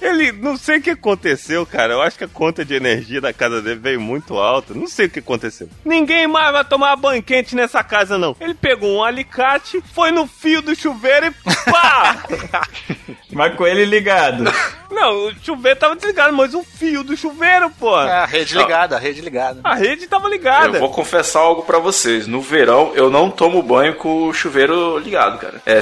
Ele, não sei o que aconteceu, cara. Eu acho que a conta de energia da casa dele veio muito alta. Não sei o que aconteceu. Ninguém mais vai tomar banho quente nessa casa, não. Ele pegou um alicate, foi no fio do chuveiro e pá! Mas com ele ligado. Não, o chuveiro tava desligado, mas o fio do chuveiro, pô. É, a rede ligada, a rede ligada. A rede tava ligada. Eu vou confessar algo pra vocês. No verão, eu não tomo banho com o chuveiro ligado, cara. É,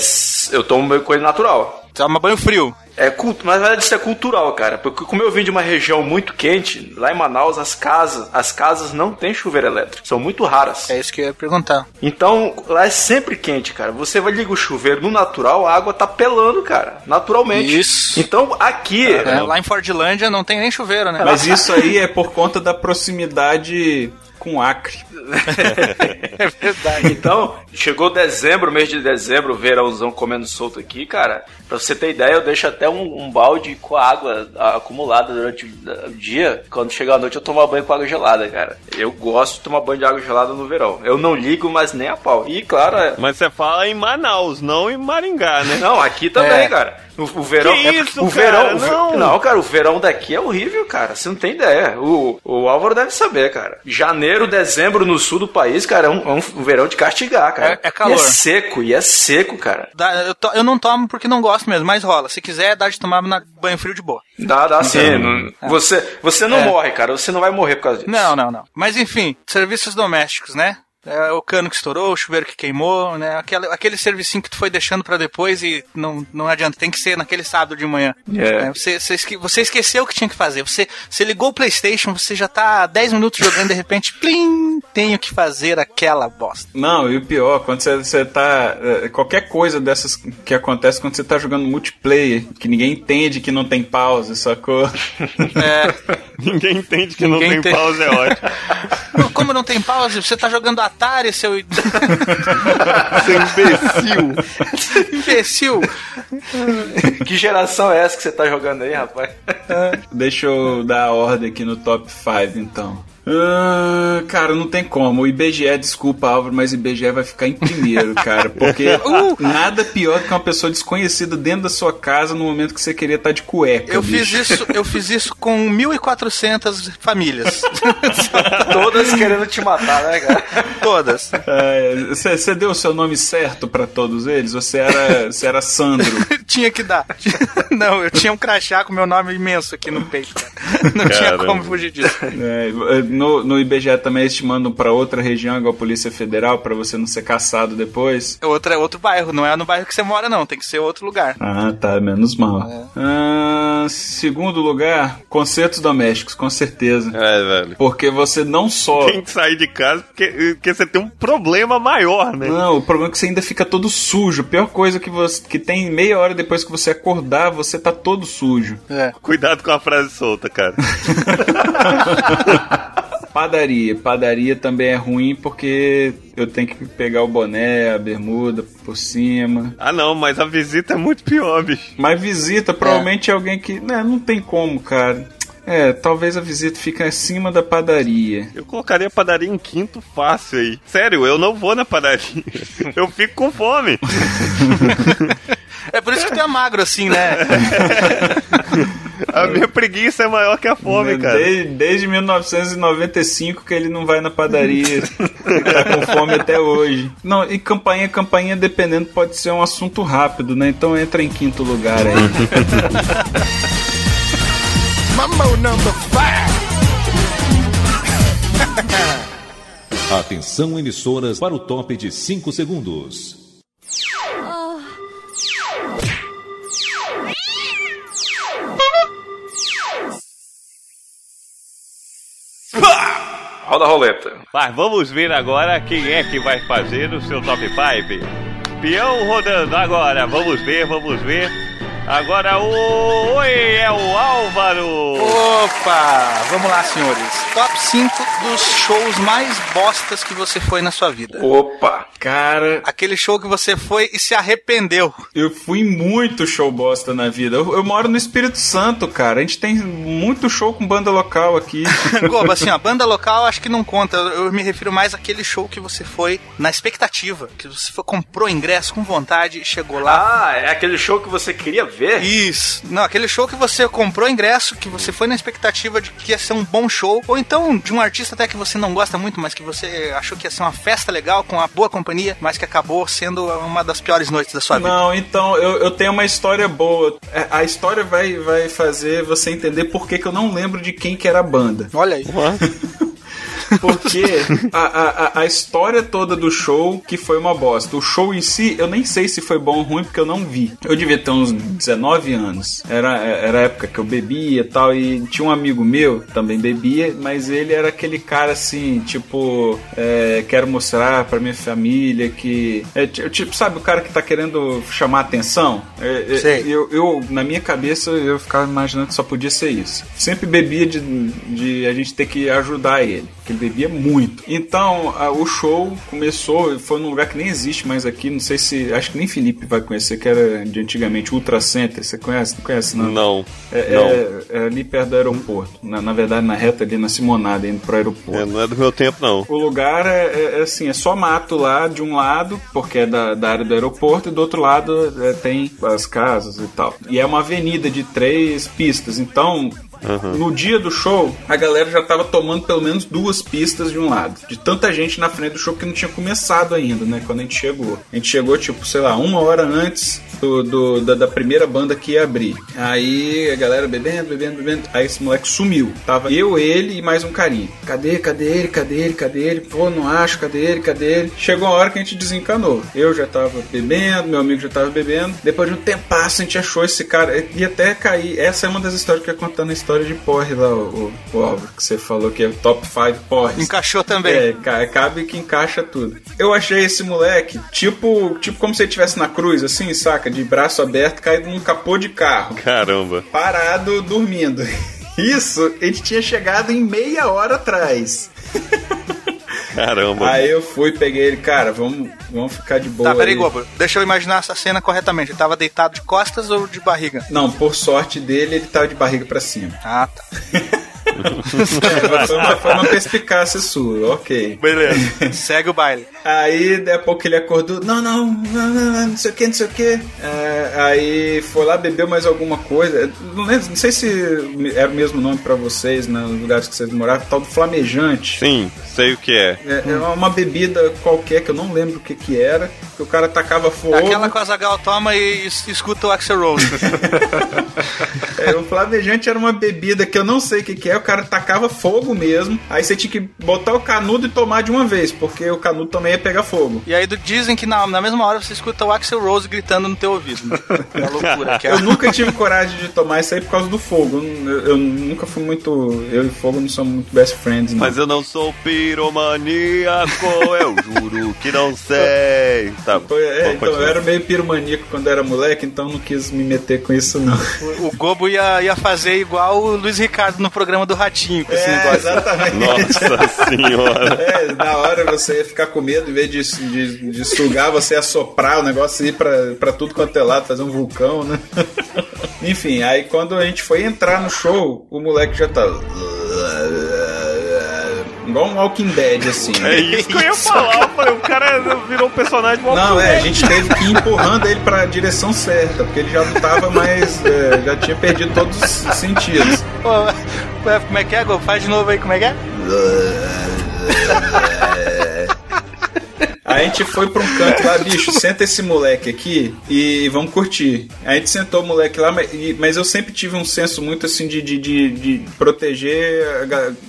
eu tomo com ele natural. Toma banho frio. É culto, mas na verdade isso é cultural, cara. Porque como eu vim de uma região muito quente, lá em Manaus as casas, as casas não têm chuveiro elétrico, são muito raras. É isso que eu ia perguntar. Então, lá é sempre quente, cara. Você vai ligar o chuveiro no natural, a água tá pelando, cara, naturalmente. Isso. Então, aqui, É, lá em Fordlândia não tem nem chuveiro, né? Mas isso aí é por conta da proximidade com Acre. é verdade. Então, chegou dezembro, mês de dezembro, verãozão comendo solto aqui, cara. Pra você ter ideia, eu deixo até um, um balde com água acumulada durante o dia. Quando chegar a noite, eu tomo banho com água gelada, cara. Eu gosto de tomar banho de água gelada no verão. Eu não ligo, mas nem a pau. E, claro, é... Mas você fala em Manaus, não em Maringá, né? Não, aqui também, É. cara. O, o verão. Que é- isso, o cara? verão. o ve- Não. não, cara, o verão daqui é horrível, cara. Você não tem ideia. O, o Álvaro deve saber, cara. Janeiro, dezembro no sul do país, cara, é um, é um verão de castigar, cara. É- é calor. E é seco, e é seco, cara. Dá- eu, to- eu não tomo porque não gosto mesmo, mas rola. Se quiser, dá de tomar na banho frio de boa. Dá, dá sim. não- Você, você não É. morre, cara. Você não vai morrer por causa disso. Não, não, não. Mas enfim, serviços domésticos, né? É, o cano que estourou, o chuveiro que queimou, né? Aquele, aquele servicinho que tu foi deixando pra depois e não, não adianta, tem que ser naquele sábado de manhã. É. É, você, você, esque- você esqueceu o que tinha que fazer. Você, você ligou o Playstation, você já tá há 10 minutos jogando, de repente, plim, tenho que fazer aquela bosta. Não, e o pior, quando você, você tá. é, Qualquer coisa dessas que acontece quando você tá jogando multiplayer, que ninguém entende que não tem pause, sacou? É, Ninguém entende que não Ninguém tem tem- pausa, é ótimo. como não tem pause, você tá jogando Atari, seu Seu imbecil. imbecil. Que geração é essa que você tá jogando aí, rapaz? Deixa eu dar a ordem aqui no top 5, então. Ah, cara, não tem como. O IBGE, desculpa, Álvaro, mas o IBGE vai ficar em primeiro, cara. Porque nada pior do que uma pessoa desconhecida dentro da sua casa no momento que você queria estar de cueca. Eu bicho. fiz isso, eu fiz isso com 1.400 famílias. Todas querendo te matar, né, cara? Todas. Você deu o seu nome certo pra todos eles? Você era, você era Sandro? tinha que dar. Não, eu tinha um crachá com meu nome imenso aqui no peito. cara. Não tinha Caramba. como fugir disso. É, no, no IBGE também eles te mandam pra outra região, igual a Polícia Federal, pra você não ser caçado depois. É outro, é outro bairro, não é no bairro que você mora, não. Tem que ser outro lugar. Ah, tá, menos mal. É. Ah, segundo lugar, concertos domésticos, com certeza. É, velho. Porque você não só. Tem que sair de casa porque, porque você tem um problema maior, né? Não, o problema é que você ainda fica todo sujo. A pior coisa que você que tem meia hora depois que você acordar, você tá todo sujo. É. Cuidado com a frase solta, cara. Padaria. Padaria também é ruim porque eu tenho que pegar o boné, a bermuda por cima. Ah, não, mas a visita é muito pior, bicho. Mas visita provavelmente é alguém que. Né, não tem como, cara. É, talvez a visita fique acima da padaria. Eu colocaria a padaria em quinto fácil aí. Sério, eu não vou na padaria. Eu fico com fome. É por isso que tu é magro assim, né? A minha preguiça é maior que a fome, cara. Desde, desde 1995 que ele não vai na padaria. ele tá com fome até hoje. Não, e campainha, campainha, dependendo, pode ser um assunto rápido, né? Então entra em quinto lugar aí. Mambo number five. Atenção emissoras para o top de 5 segundos. Roda a roleta. Mas vamos ver agora quem é que vai fazer o seu top 5. Peão rodando agora, vamos ver, vamos ver. Agora o. Oi, é o Álvaro! Opa! Vamos lá, senhores. Top 5 dos shows mais bostas que você foi na sua vida. Opa, cara, Aquele show que você foi e se arrependeu. eu fui muito show bosta na vida. Eu, eu moro no Espírito Santo, cara. A gente tem muito show com banda local aqui. Goba, assim, a banda local acho que não conta. Eu eu me refiro mais àquele show que você foi na expectativa. Que você foi, comprou ingresso com vontade e chegou lá. Ah, é aquele show que você queria ver? Isso. Não, aquele show que você comprou ingresso, que você foi na expectativa de que ia ser um bom show, ou então de um artista até que você não gosta muito, mas que você achou que ia ser uma festa legal, com uma boa companhia, mas que acabou sendo uma das piores noites da sua vida. Não, então, eu, eu tenho uma história boa. É, A história vai, vai fazer você entender por que, que eu não lembro de quem que era a banda. Olha aí. Porque a, a, a- história toda do show que foi uma bosta. O show em si, eu nem sei se foi bom ou ruim, porque eu não vi. Eu devia ter uns 19 anos. Era, era a época que eu bebia e tal. E tinha um amigo meu, também bebia, mas ele era aquele cara assim, tipo, é, quero mostrar pra minha família que. É, ti- tipo, sabe, o cara que tá querendo chamar atenção? É, é, Sei. eu, eu, na minha cabeça, eu ficava imaginando que só podia ser isso. Sempre bebia de, de a gente ter que ajudar ele, ele bebia muito. Então, a- o show começou, foi num lugar que nem existe mais aqui, não sei se, acho que nem Felipe vai conhecer, que era de antigamente, Ultra Center, você conhece? Não conhece, não? Não. É, não. é- é ali perto do aeroporto, na, na verdade na reta ali na Simonada, indo pro aeroporto. É, não é do meu tempo, não. O lugar é, é- é assim, é só mato lá de um lado, porque é da, da área do aeroporto, e do outro lado é, tem as casas e tal. E é uma avenida de três pistas, então. No dia do show, a galera já tava tomando pelo menos duas pistas de um lado. De tanta gente na frente do show que não tinha começado ainda, né? Quando a gente chegou. A gente chegou, tipo, sei lá, uma hora antes do, do- da, da primeira banda que ia abrir. Aí a galera bebendo, bebendo, bebendo. Aí esse moleque sumiu. Tava eu, ele e mais um carinha. Cadê, cadê ele, cadê ele, cadê ele? Pô, não acho, cadê ele, cadê ele? Chegou a hora que a gente desencanou. Eu já tava bebendo, meu amigo já tava bebendo. Depois de um tempasso a gente achou esse cara. E até cair. Essa é uma das histórias que eu ia contar na história de porre lá, o, o, o Álvaro, que você falou que é o top 5 porres. Encaixou também. É, ca- cabe que encaixa tudo. Eu achei esse moleque, tipo, tipo como se ele estivesse na cruz, assim, saca? De braço aberto, caído num capô de carro. Caramba. Parado, dormindo. Isso, ele tinha chegado em meia hora atrás. Caramba. Aí eu fui, peguei ele, cara, vamos, vamos ficar de boa. Tá, peraí, aí. Gobo. Deixa eu imaginar essa cena corretamente. Ele tava deitado de costas ou de barriga? Não, por sorte dele, ele tava de barriga pra cima. Ah, tá. É, foi, uma, foi uma perspicácia sua, ok. Beleza. Segue o baile. Aí, daqui a pouco ele acordou, não, não, não, não, não, não sei o que, não sei o que. aí foi lá, bebeu mais alguma coisa. Não, lembro, não sei se era o mesmo nome pra vocês, né, nos lugares que vocês moravam, tal do flamejante. Sim, sei o que é. É, é uma bebida qualquer que eu não lembro o que que era, que o cara tacava fogo. Aquela que o Azagal toma e es- escuta o Axel Rose. É, o flamejante era uma bebida que eu não sei o que que é, o cara tacava fogo mesmo, aí você tinha que botar o canudo e tomar de uma vez, porque o canudo também ia pegar fogo. e aí dizem que na, na mesma hora você escuta o Axel Rose gritando no teu ouvido. Né? É uma loucura. Que é. Eu nunca tive coragem de tomar isso aí por causa do fogo. Eu, eu nunca fui muito. Eu e fogo não somos muito best friends, não. Mas eu não sou piromaníaco, eu juro que não sei. Tá, é, então, eu era meio piromaníaco quando era moleque, então não quis me meter com isso, não. O, o Gobo ia, ia fazer igual o Luiz Ricardo no programa do Ratinho, com esse É, negócio. exatamente. Nossa senhora. É, na hora você ia ficar com medo, em vez de, de, de sugar, você ia soprar o negócio e ir pra, pra tudo quanto é lado, fazer um vulcão, né? Enfim, aí quando a gente foi entrar no show, o moleque já tá. Igual um Walking Dead, assim. É isso que eu ia falar. Eu falei, o cara virou um personagem mal Não, é, a gente teve que ir empurrando ele pra direção certa, porque ele já não tava mais. é, já tinha perdido todos os sentidos. Pô, como é que é? Faz de novo aí, como é que é? Aí a gente foi pra um canto lá, bicho, senta esse moleque aqui e vamos curtir. Aí a gente sentou o moleque lá, mas, eu sempre tive um senso muito assim de, de, de, de proteger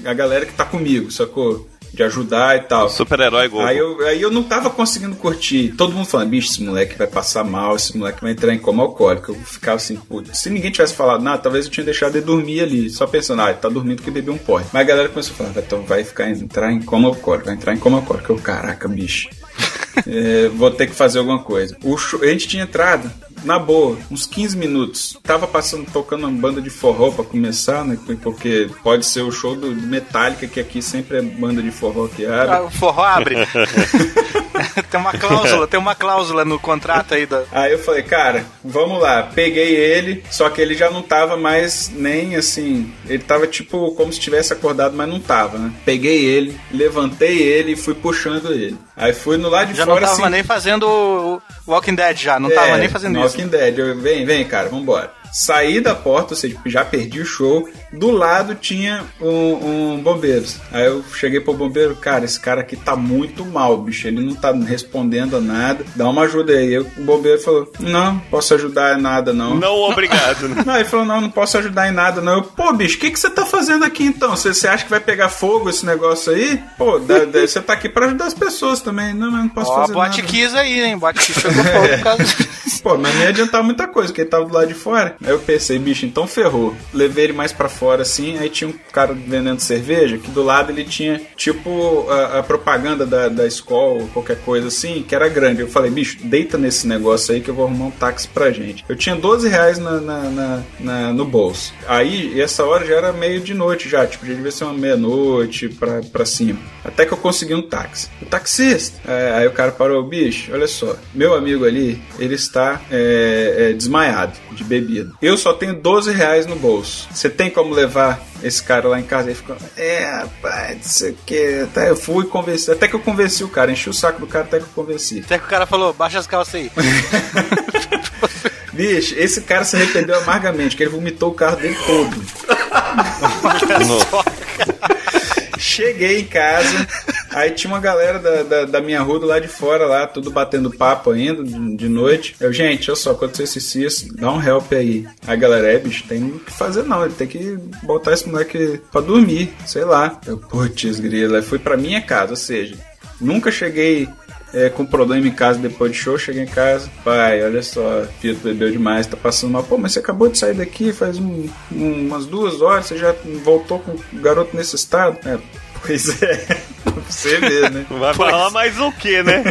a, a galera que tá comigo, sacou? De ajudar e tal. Super-herói Gobo. Aí eu, aí eu não tava conseguindo curtir. Todo mundo falando, bicho, esse moleque vai passar mal, esse moleque vai entrar em coma alcoólico. Eu ficava assim, putz, se ninguém tivesse falado nada, talvez eu tinha deixado ele dormir ali, só pensando, ah, ele tá dormindo que bebeu um porre. Mas a galera começou a falar, então vai ficar, entrar em coma alcoólico, vai entrar em coma alcoólico. Eu, caraca, bicho. É, vou ter que fazer alguma coisa. O show- a gente tinha entrado na boa, uns 15 minutos. Tava passando, tocando uma banda de forró pra começar, né? Porque pode ser o show do Metallica, que aqui sempre é banda de forró que abre. Ah, o forró abre. tem uma cláusula, tem uma cláusula no contrato aí da. Aí eu falei, cara, vamos lá. Peguei ele, só que ele já não tava mais nem assim. Ele tava tipo como se tivesse acordado, mas não tava, né? Peguei ele, levantei ele e fui puxando ele. Aí fui no lado de Já não fora tava assim. nem fazendo o Walking Dead já, não É, tava nem fazendo isso. Walking Dead. Eu, vem, vem, cara, vambora. Saí da porta, ou seja, já perdi o show. Do lado tinha um, um bombeiro. Aí eu cheguei pro bombeiro, cara, esse cara aqui tá muito mal, bicho. Ele não tá respondendo a nada. Dá uma ajuda aí. Eu- o bombeiro falou: Não, posso ajudar em nada, não. Não, obrigado. né? Não, ele falou, não, não posso ajudar em nada, não. Eu, pô, bicho, o que, que você tá fazendo aqui então? Você, você acha que vai pegar fogo esse negócio aí? Pô, da- da- você tá aqui pra ajudar as pessoas também. Não, mas não posso Ó, fazer boate nada. Kiss aí, hein? Boate Kiss pegou fogo por causa Pô, mas não ia adiantar muita coisa, porque ele tava do lado de fora. Aí eu pensei, bicho, então ferrou. Levei ele mais pra fora assim, aí tinha um cara vendendo cerveja, que do lado ele tinha, tipo, a, a propaganda da, da escola, qualquer coisa assim, que era grande. Eu falei, bicho, deita nesse negócio aí que eu vou arrumar um táxi pra gente. Eu tinha 12 reais na, na- na- na- no bolso. Aí, essa hora já era meio de noite já, tipo, já devia ser uma meia-noite pra, pra cima. Até que eu consegui um táxi. O taxista. é, aí o cara parou, bicho, olha só, meu amigo ali, ele está é, é, desmaiado de bebida. Eu só tenho 12 reais no bolso. Você tem como levar esse cara lá em casa? Ele ficou, é, rapaz, não sei o que. Até eu fui convencer, até que eu convenci o cara, enchi o saco do cara até que eu convenci. Até que o cara falou, baixa as calças aí. Bicho, esse cara se arrependeu amargamente, que ele vomitou o carro dele todo. Cheguei em casa, aí tinha uma galera da, da, da minha rua do lado de fora lá, tudo batendo papo ainda, de, de noite. Eu, gente, olha só, aconteceu e isso, dá um help aí. A galera, é, bicho, tem o que fazer não, ele tem que botar esse moleque pra dormir, sei lá. Eu, putz, grila, fui pra minha casa, ou seja, nunca cheguei é, com problema em casa depois de show, cheguei em casa, pai, olha só, filho, tu bebeu demais, tá passando mal. Pô, mas você acabou de sair daqui faz um- um- umas duas horas, você já voltou com o garoto nesse estado? É, pois é, pra você ver, né? Vai falar mais o que, né?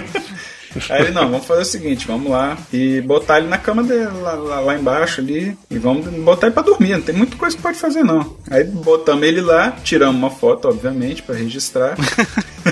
Aí ele, não, vamos fazer o seguinte, vamos lá e botar ele na cama dele, lá, lá- lá embaixo ali, e vamos botar ele pra dormir, não tem muita coisa que pode fazer não. Aí botamos ele lá, tiramos uma foto, obviamente, pra registrar.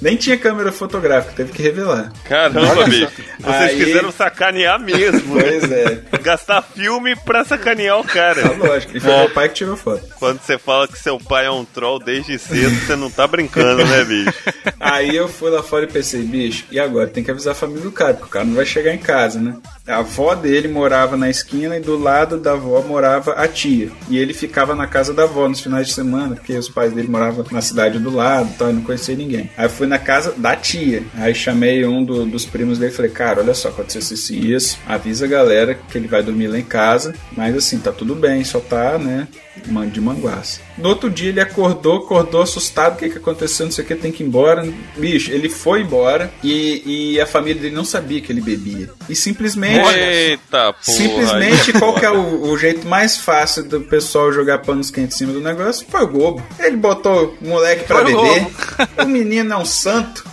Nem tinha câmera fotográfica, teve que revelar. Caramba, bicho. Vocês Aí- quiseram sacanear mesmo. Pois é. Gastar filme pra sacanear o cara. lógico, e foi meu pai que tirou foto. Quando você fala que seu pai é um troll desde cedo, você não tá brincando, né, bicho? Aí eu fui lá fora e pensei, bicho, e agora? Tem que avisar a família do cara, porque o cara não vai chegar em casa, né? A avó dele morava na esquina e do lado da avó morava a tia. E ele ficava na casa da avó nos finais de semana, porque os pais dele moravam na cidade do lado e tal, e não conhecia ninguém. Aí eu fui na casa da tia. Aí chamei um do- dos primos dele e falei, cara, olha só, aconteceu isso e isso. Avisa a galera que ele vai dormir lá em casa. Mas assim, tá tudo bem, só tá, né? man- De manguaça. No outro dia ele acordou, acordou assustado, o que que aconteceu, não sei o que, tem que ir embora. Bicho, ele foi embora e, e a família dele não sabia que ele bebia. E simplesmente... Eita, porra. Simplesmente, qual que é o, o jeito mais fácil do pessoal jogar panos quentes em cima do negócio? Foi o Globo. Ele botou o moleque pra Foi o beber. O menino é um santo.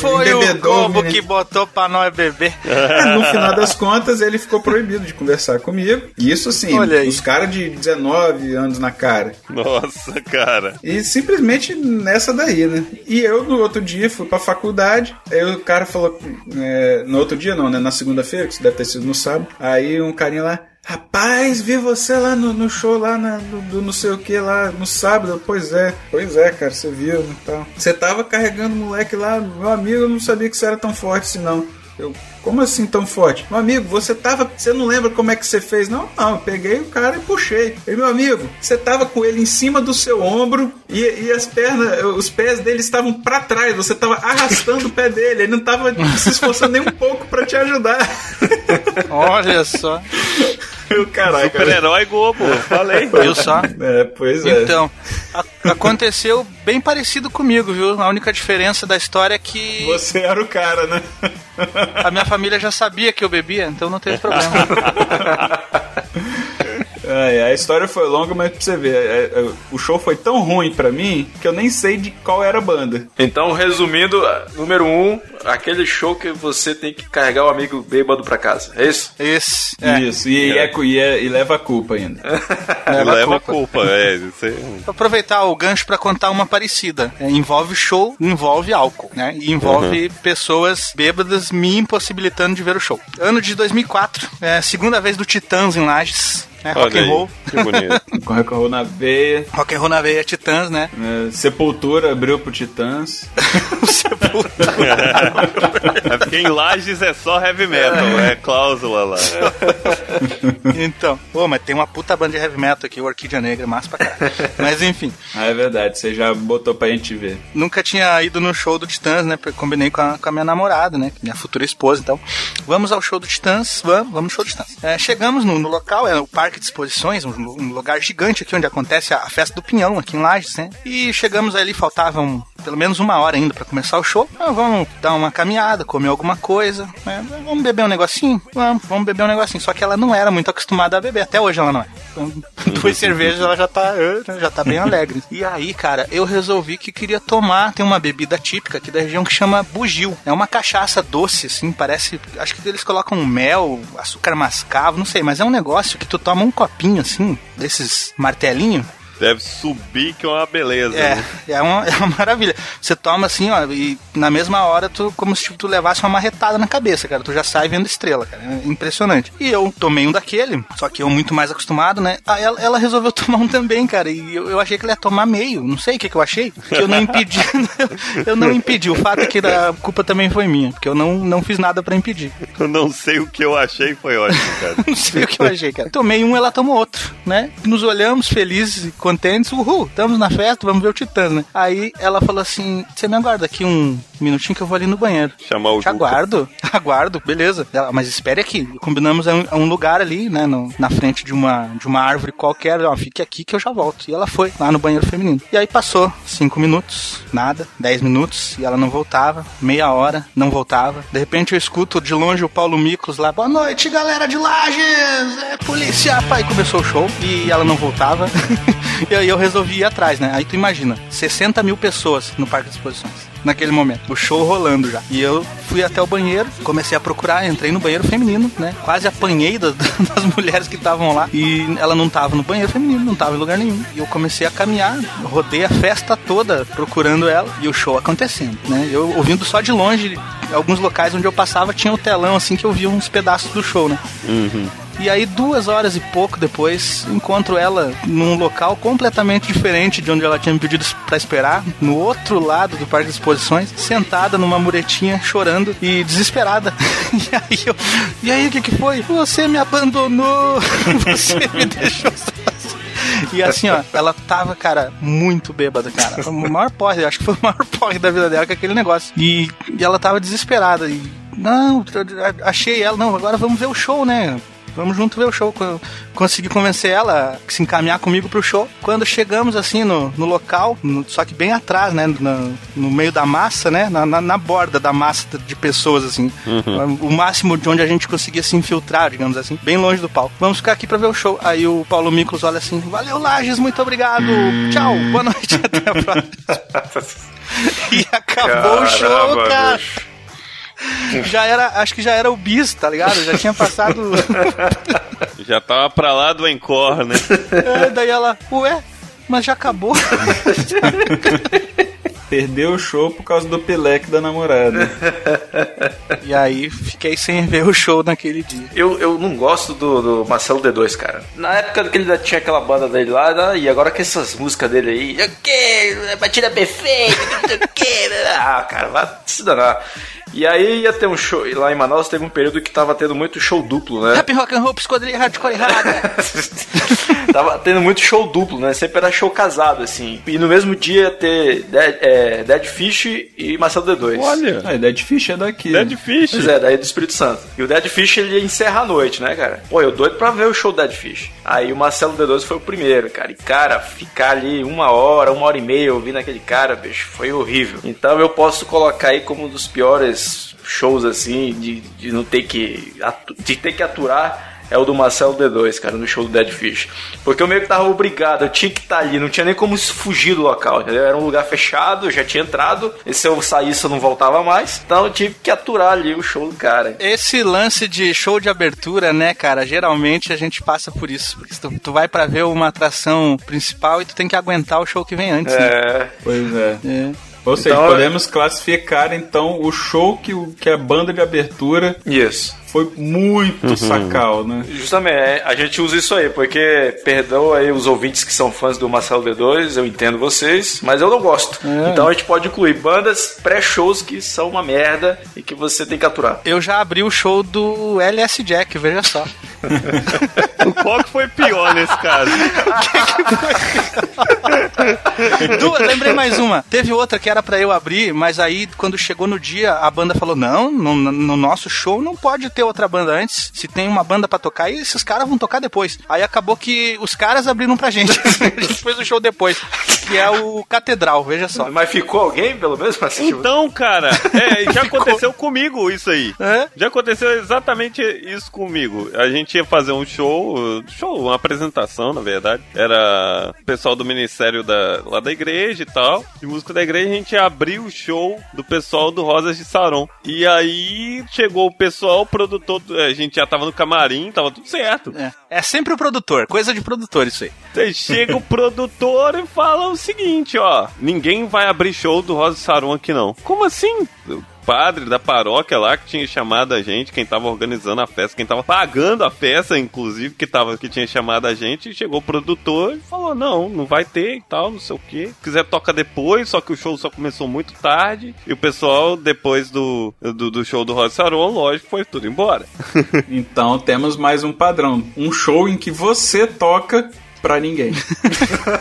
Foi o Globo que botou pra nós beber. É, no final das contas, ele ficou proibido de conversar comigo. E Isso assim, Olha aí. os caras de 19 anos na cara. Nossa, cara. E simplesmente nessa daí, né? E eu no outro dia fui pra faculdade. Aí o cara falou. é, no outro dia não, né? Na segunda-feira, que isso deve ter sido no sábado. Aí um carinha lá. Rapaz, vi você lá no, no show lá na, do, do não sei o que lá no sábado. Pois é, pois é, cara, você viu e tal. Você tava carregando o moleque lá, meu amigo, eu não sabia que você era tão forte assim não. Eu, como assim tão forte? Meu amigo, você tava. Você não lembra como é que você fez? Não, não, eu peguei o cara e puxei. E meu amigo, você tava com ele em cima do seu ombro e, e as pernas, os pés dele estavam pra trás. Você tava arrastando o pé dele. Ele não tava se esforçando nem um pouco pra te ajudar. Olha só. Meu caraca. Super-herói Globo, falei. Viu só? É, pois é. Então, a- aconteceu bem parecido comigo, viu? A única diferença da história é que Você era o cara, né? a minha família já sabia que eu bebia, então não teve problema. É, a história foi longa, mas pra você ver, é, é, o show foi tão ruim pra mim que eu nem sei de qual era a banda. Então, resumindo, número um, aquele show que você tem que carregar o amigo bêbado pra casa. É isso? Esse. Isso, e, e, é- e é- e leva a culpa ainda. Leva a Leva a culpa. culpa, é. Isso aí. Vou aproveitar o gancho pra contar uma parecida. É, envolve show, envolve álcool, né? E envolve pessoas bêbadas me impossibilitando de ver o show. Ano de 2004, é, segunda vez do Titãs em Lages. Né, rock and aí, roll. que bonito. Com recorreu na veia. Rock and roll na veia Titãs, né? é, Sepultura abriu pro Titãs. É porque em Lages é só heavy metal, é cláusula lá. Então, pô, mas tem uma puta banda de heavy metal aqui, o Orquídea Negra, massa pra caralho. Mas enfim, Ah, é verdade, você já botou pra gente ver. nunca tinha ido no show do Titãs, né? Combinei com a, com a minha namorada, né? Minha futura esposa, então. Vamos ao show do Titãs, vamos, vamos no show do Titãs. É, chegamos no, no local, é o Parque de Exposições, um, um lugar gigante aqui onde acontece a, a festa do Pinhão, aqui em Lages, né? E chegamos ali, faltavam pelo menos uma hora ainda pra começar o show. Ah, vamos dar uma caminhada, comer alguma coisa, né? Vamos beber um negocinho? Vamos, vamos beber um negocinho. Só que ela não era muito acostumada a beber, até hoje ela não é. Então, duas cervejas ela já tá, eh, já tá bem alegre. E aí, cara, eu resolvi que queria tomar, tem uma bebida típica aqui da região que chama bugio. É uma cachaça doce, assim, parece, acho que eles colocam mel, açúcar mascavo, não sei, mas é um negócio que tu toma um copinho, assim, desses martelinhos, Deve subir que é uma beleza. é, né? é uma, é uma maravilha. Você toma assim, ó, e na mesma hora, tu, como se tipo, tu levasse uma marretada na cabeça, cara. Tu já sai vendo estrela, cara. É impressionante. E eu tomei um daquele, só que eu muito mais acostumado, né? Aí ela, ela resolveu tomar um também, cara. E eu, eu achei que ela ia tomar meio. Não sei o que, que eu achei. Que eu não impedi. eu não impedi. O fato é que a culpa também foi minha. Porque eu não, não fiz nada pra impedir. Eu não sei o que eu achei, foi ótimo, cara. Não sei o que eu achei, cara. Tomei um, ela tomou outro, né? Nos olhamos felizes e contentes. Uhul, estamos na festa, vamos ver o Titãs, né? Aí ela falou assim: Você me aguarda aqui um minutinho que eu vou ali no banheiro. Chamar o Te aguardo, aguardo, beleza. Ela, mas espere aqui. Combinamos a um, a um lugar ali, né? no- na frente de uma, de uma árvore qualquer. Ó, fique aqui que eu já volto. E ela foi lá no banheiro feminino. E aí passou cinco minutos, nada, dez minutos, e ela não voltava. Meia hora, não voltava. De repente eu escuto de longe o Paulo Micos lá. Boa noite, galera de Lages! É polícia! Aí começou o show e ela não voltava. e aí eu resolvi ir atrás, né? Aí tu imagina, 60 mil pessoas no parque de exposições naquele momento. O show rolando já. E eu fui até o banheiro, comecei a procurar, entrei no banheiro feminino, né? Quase apanhei das, das mulheres que estavam lá. E ela não tava no banheiro feminino, não tava em lugar nenhum. E eu comecei a caminhar, rodei a festa toda procurando ela e o show acontecendo, né? Eu ouvindo só de longe, alguns locais onde eu passava tinha o telão assim que eu via uns pedaços do show, né? E aí, duas horas e pouco depois, encontro ela num local completamente diferente de onde ela tinha me pedido pra esperar, no outro lado do parque de exposições, sentada numa muretinha, chorando e desesperada. E aí, eu, e aí o que, que foi? Você me abandonou, você me deixou. E assim, ó, ela tava, cara, muito bêbada, cara. O maior porre, acho que foi o maior porre da vida dela, que é aquele negócio. E, e ela tava desesperada. E, não, achei ela, não, agora vamos ver o show, né? Vamos junto ver o show. Co- Consegui convencer ela a se encaminhar comigo pro show. Quando chegamos assim no, no local, no- só que bem atrás, né? No, no meio da massa, né? Na, na, na borda da massa de pessoas, assim. O máximo de onde a gente conseguia se infiltrar, digamos assim, bem longe do palco. Vamos ficar aqui pra ver o show. Aí o Paulo Miklos olha assim: Valeu, Lages, muito obrigado. Tchau, boa noite, até a próxima. e acabou o show, Caramba, cara. bicho. Já era, acho que já era o bis, tá ligado? Já tinha passado. Já tava pra lá do Encore, né? É, daí ela, ué, mas já acabou. Perdeu o show por causa do pileque da namorada. e aí fiquei sem ver o show naquele dia. Eu, eu não gosto do, do Marcelo D2, cara. Na época que ele ainda tinha aquela banda dele lá, né, e agora com essas músicas dele aí, o que? Batida perfeita, não sei o que. Ah, cara, vai se danar. E aí ia ter um show, e lá em Manaus teve um período que tava tendo muito show duplo, né? Rap rock and roll, esquadrilha hardcore errada. Tava tendo muito show duplo, né? Sempre era show casado, assim. E no mesmo dia ia ter Dead, é, Dead Fish e Marcelo D2. Olha, Ah, Dead Fish é daqui. Dead Fish. Pois é, daí do Espírito Santo. E o Dead Fish ele ia encerrar a noite, né, cara? Pô, eu doido pra ver o show do Dead Fish. Aí o Marcelo D2 foi o primeiro, cara. E, cara, ficar ali uma hora, uma hora e meia ouvindo aquele cara, bicho, foi horrível. Então eu posso colocar aí como um dos piores shows, assim, de, de não ter que. de ter que aturar. É o do Marcelo D2, cara, no show do Dead Fish. Porque eu meio que tava obrigado, eu tinha que estar ali, não tinha nem como fugir do local, entendeu? Era um lugar fechado, eu já tinha entrado, e se eu saísse eu não voltava mais, então eu tive que aturar ali o show do cara. Esse lance de show de abertura, né, cara? Geralmente a gente passa por isso. Porque tu, tu vai pra ver uma atração principal e tu tem que aguentar o show que vem antes. né? É, Pois é. É. Ou seja, Então, podemos classificar então o show que, o- que a banda de abertura isso. Foi muito sacal, né? Justamente, é, a gente usa isso aí, porque perdoa aí os ouvintes que são fãs do Marcelo D2, eu entendo vocês, mas eu não gosto. Então a gente pode incluir bandas pré-shows que são uma merda e que você tem que aturar. Eu já abri o show do LS Jack, veja só. Qual que foi pior nesse caso? Duas, lembrei mais uma. Teve outra que era pra eu abrir, mas aí quando chegou no dia, a banda falou: "Não, no, no nosso show não pode ter outra banda antes. Se tem uma banda pra tocar, e esses caras vão tocar depois". Aí acabou que os caras abriram pra gente. a gente fez o show depois, que é o Catedral, veja só. Mas ficou alguém, pelo menos, pra assistir? Então, cara, é, já aconteceu comigo isso aí. É? Já aconteceu exatamente isso comigo. A gente ia fazer um show, show, uma apresentação, na verdade. Era o pessoal do ministério da, lá da igreja e tal, de música da igreja. A gente abriu o show do pessoal do Rosas de Saron. E aí chegou o pessoal, o produtor, a gente já tava no camarim, tava tudo certo. É. É sempre o produtor, coisa de produtor isso aí. Aí chega o produtor e fala o seguinte, ó, ninguém vai abrir show do Rosa Saron aqui não. Como assim? O padre da paróquia lá que tinha chamado a gente, quem tava organizando a festa, quem tava pagando a festa, inclusive, que tava que tinha chamado a gente, chegou o produtor e falou: "Não, não vai ter e tal, não sei o quê. Se quiser toca depois, só que o show só começou muito tarde e o pessoal depois do do, do show do Rosa Saron, lógico, foi tudo embora. Então temos mais um padrão. Um show em que você toca pra ninguém.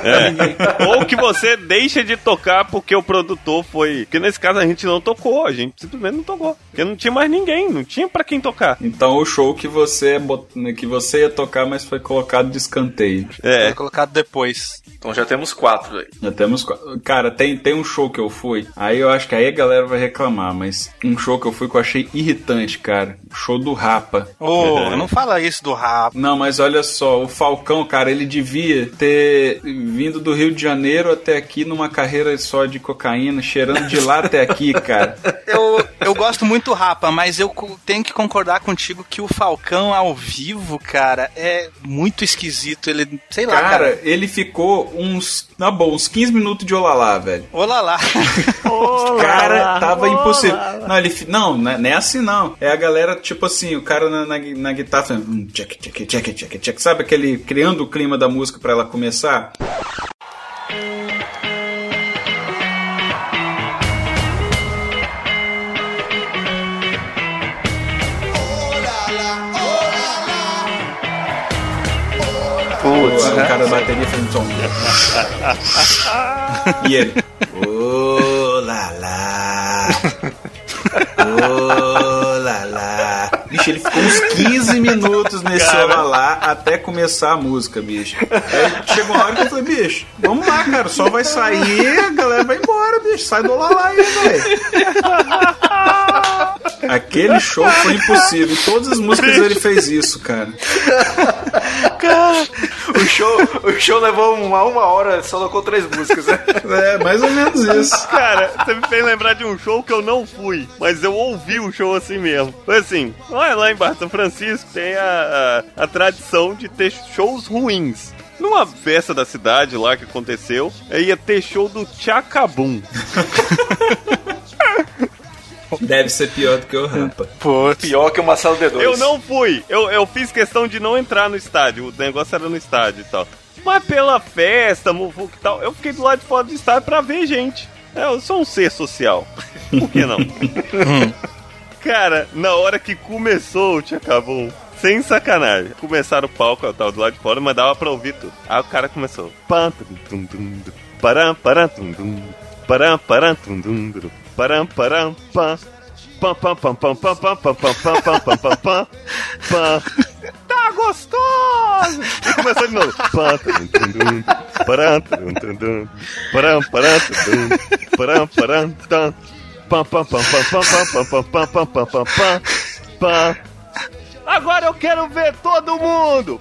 É. Ou que você deixa de tocar porque o produtor foi. Porque nesse caso a gente não tocou, a gente simplesmente não tocou. Porque não tinha mais ninguém, não tinha pra quem tocar. Então o show que você bot- que você ia tocar, mas foi colocado de escanteio. É. Foi colocado depois. Então já temos quatro aí. Já temos. qua- Cara, tem, tem um show que eu fui. Aí eu acho que aí a galera vai reclamar, mas um show que eu fui que eu achei irritante, cara. O show do Rapa. Ô, não fala isso do rabo. Não, mas olha só, o Falcão, cara, ele devia ter vindo do Rio de Janeiro até aqui numa carreira só de cocaína, cheirando de lá até aqui, cara. Eu, eu gosto muito do Rapa, mas eu tenho que concordar contigo que o Falcão ao vivo, cara, é muito esquisito. Ele, sei lá, Cara, cara. ele ficou uns. Na boa, uns 15 minutos de olalá, velho. Olá lá. Cara, tava impossível. Não, ele, não, não é não é assim não. É a galera, tipo assim, o cara na, na, na guitarra Check, check, check, check, check. Sabe aquele. criando o clima da música música para ela começar? Putz, o cara da bateria fez um som. e ele. Oh, lá, lá. Oh, Bicho, ele ficou uns 15 minutos nesse Cara. lá até começar a música, bicho. Aí chegou uma hora que eu falei, bicho, vamos lá, cara. Só vai sair, a galera vai embora, bicho. Sai do lá lá aí, velho. Aquele show foi impossível. Em todas as músicas ele fez isso, cara. Cara, o show, o show levou uma, uma hora, só tocou três músicas, né? É, mais ou menos isso. Cara, você me fez lembrar de um show que eu não fui, mas eu ouvi o show assim mesmo. Foi assim, olha lá em Bar São Francisco tem a, a, a tradição de ter shows ruins. Numa festa da cidade lá que aconteceu, ia ter show do Chacabum. Deve ser pior do que o Rampa. Pior que o Marcelo D2. Eu não fui. Eu, eu fiz questão de não entrar no estádio. O negócio era no estádio e tal. Mas pela festa, muvuca e tal, eu fiquei do lado de fora do estádio pra ver gente. É, eu sou um ser social. Por que não? Cara, na hora que começou o Tchacabum, sem sacanagem, começaram o palco, eu tava do lado de fora, mas dava pra ouvir tudo. Aí o cara começou. Pam, tum, tum, tum, tum, param, param, tum, tum, param, param, tum, tum, tum, param, param, pam. Pam, pam, pam, pam, pam, pam, pam, pam, pam, pam, pam, pam, pam, pam. Tá gostoso! E começou de novo. Pam, param, param, param, param, param, pam, pam, pam, pam, pam, pam, pam, pam, pam, pam, pam, pam, pam. Agora eu quero ver todo mundo!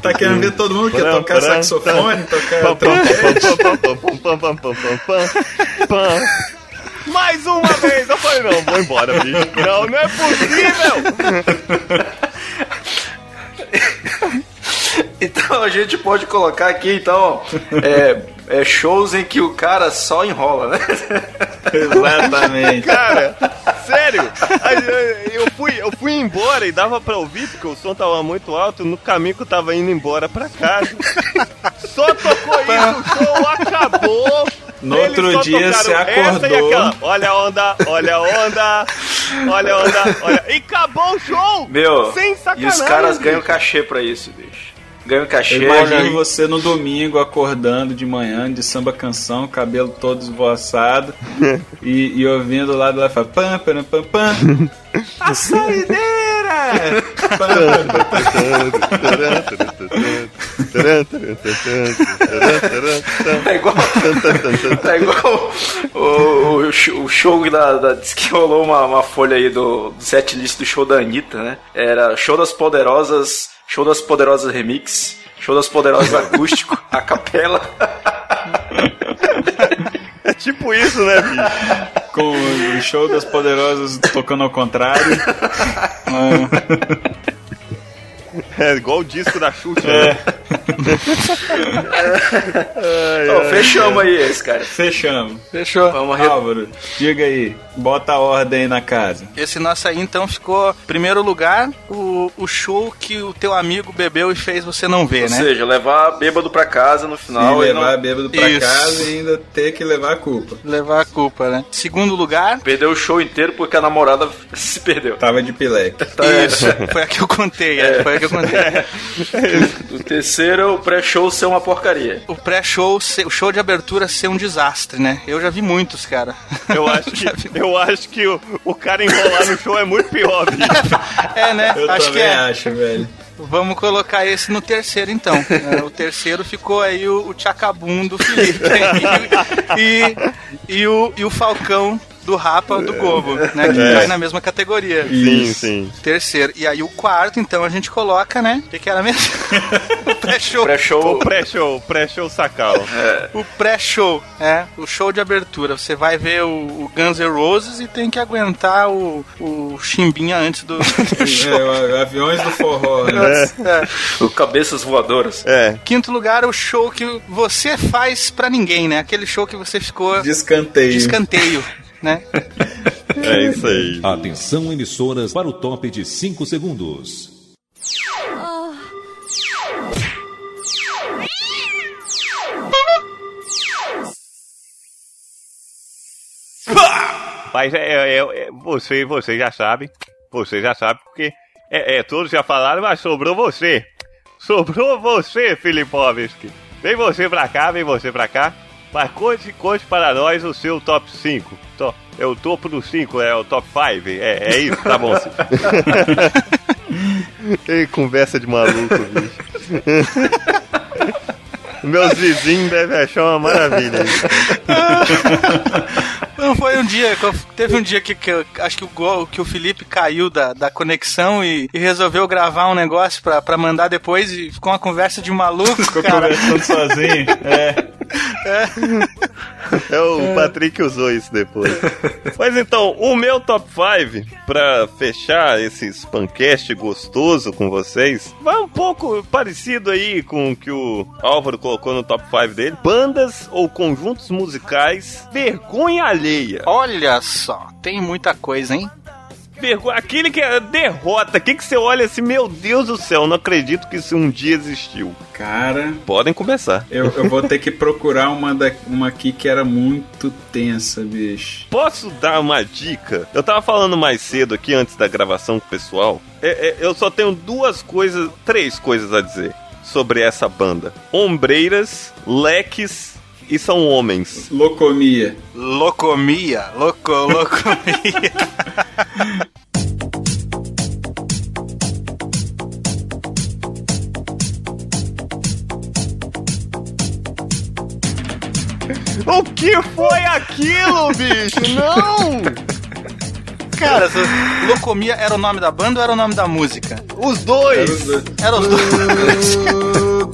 tá querendo ver todo mundo que quer tocar saxofone. Mais uma vez! Eu falei, não, vou embora, bicho. Não, não é possível! Então a gente pode colocar aqui, então, é, é shows em que o cara só enrola, né? Exatamente. Cara, sério, eu fui, eu fui embora e dava pra ouvir, porque o som tava muito alto, no caminho que eu tava indo embora pra casa. Só tocou isso, o show acabou. No Eles outro dia você essa e acordou. Olha a onda, olha a onda, olha a onda, olha. E acabou o show! Meu, Sem e sacanagem. os caras ganham cachê pra isso, bicho. Ganham cachê. Eu imagino você no domingo acordando de manhã de samba canção, cabelo todo esvoaçado e, e ouvindo lá do lado fala pam, pam, pam, pam. A saideira! É igual, é igual o, o, o show da, da. Diz que rolou uma, uma folha aí do, do setlist do show da Anitta, né? Era Show das Poderosas, Show das Poderosas Remix, Show das Poderosas Acústico, a capela. É tipo isso, né, bicho? Com o show das poderosas tocando ao contrário. É igual o disco da Xuxa. É. né? Ai, Ô, ai, fechamos aí esse, cara. Fechamos. Fechou. Vamos re... Álvaro, diga aí, bota a ordem aí na casa. Esse nosso aí, então, ficou primeiro lugar, o, o show que o teu amigo bebeu e fez você não ver, Ou né? seja, levar bêbado pra casa no final e e levar não bêbado pra Isso. casa e ainda ter que levar a culpa. Levar a culpa, né? Segundo lugar, perdeu o show inteiro porque a namorada se perdeu. Tava de pileque. isso. Foi a que eu contei, é, foi a que eu contei. O terceiro, o pré-show ser uma porcaria. O pré-show, o show de abertura ser um desastre, né? Eu já vi muitos, cara. Eu acho que, eu acho que o, o cara enrolar no show é muito pior, bicho. É, né? Eu acho que também é. acho, velho. Vamos colocar esse no terceiro, então. É, o terceiro ficou aí o, o Tchacabum do Felipe. e, e, o, e o Falcão do Rapa do Gobo, né? Que É. cai na mesma categoria. Sim, Isso. sim. Terceiro. E aí o quarto, então, a gente coloca, né? O que, que era mesmo? o pré-show. O Pré-show. pré-show, pré-show sacal. O pré-show, é, o show de abertura. Você vai ver o, o Guns N' Roses e tem que aguentar o, o chimbinha antes do, do show. É, o- aviões do forró, né? É. O cabeças voadoras. É. Quinto lugar é o show que você faz pra ninguém, né? Aquele show que você ficou De escanteio. Né? É isso aí. Atenção emissoras para o top de 5 segundos. Mas é, é, é- você, você já sabe. Você já sabe, porque é, é, todos já falaram, mas sobrou você. Sobrou você, Filipovski. Vem você pra cá, vem você pra cá. Mas conte, conte para nós o seu top 5. To, é o topo do 5, é o top 5. É, é isso, tá bom. Que conversa de maluco, bicho. Meus vizinhos devem achar uma maravilha. Não foi um dia, teve um dia que, que eu- acho que o, que o Felipe caiu da, da conexão e, e resolveu gravar um negócio pra, pra mandar depois e ficou uma conversa de maluco, Ficou cara. conversando sozinho. É. É, o Patrick usou isso depois. Mas então, o meu top 5, pra fechar esse Spancast gostoso com vocês, vai um pouco parecido aí com o que o Álvaro colocou no top 5 dele. Bandas ou conjuntos musicais, vergonha alheia. Olha só, tem muita coisa, hein? Vergonha, aquele que é derrota, que que você olha assim, meu Deus do céu, não acredito que isso um dia existiu. Cara, Podem começar. eu, eu vou ter que procurar uma, da, uma aqui que era muito tensa, bicho. Posso dar uma dica? Eu tava falando mais cedo aqui, antes da gravação com o pessoal. É- é, eu só tenho duas coisas, três coisas a dizer sobre essa banda: ombreiras, leques e são homens. Locomia. Locomia, loco, locomia. O que foi aquilo, bicho? Não! Cara, Locomia era o nome da banda ou era o nome da música? Os dois! Era os dois.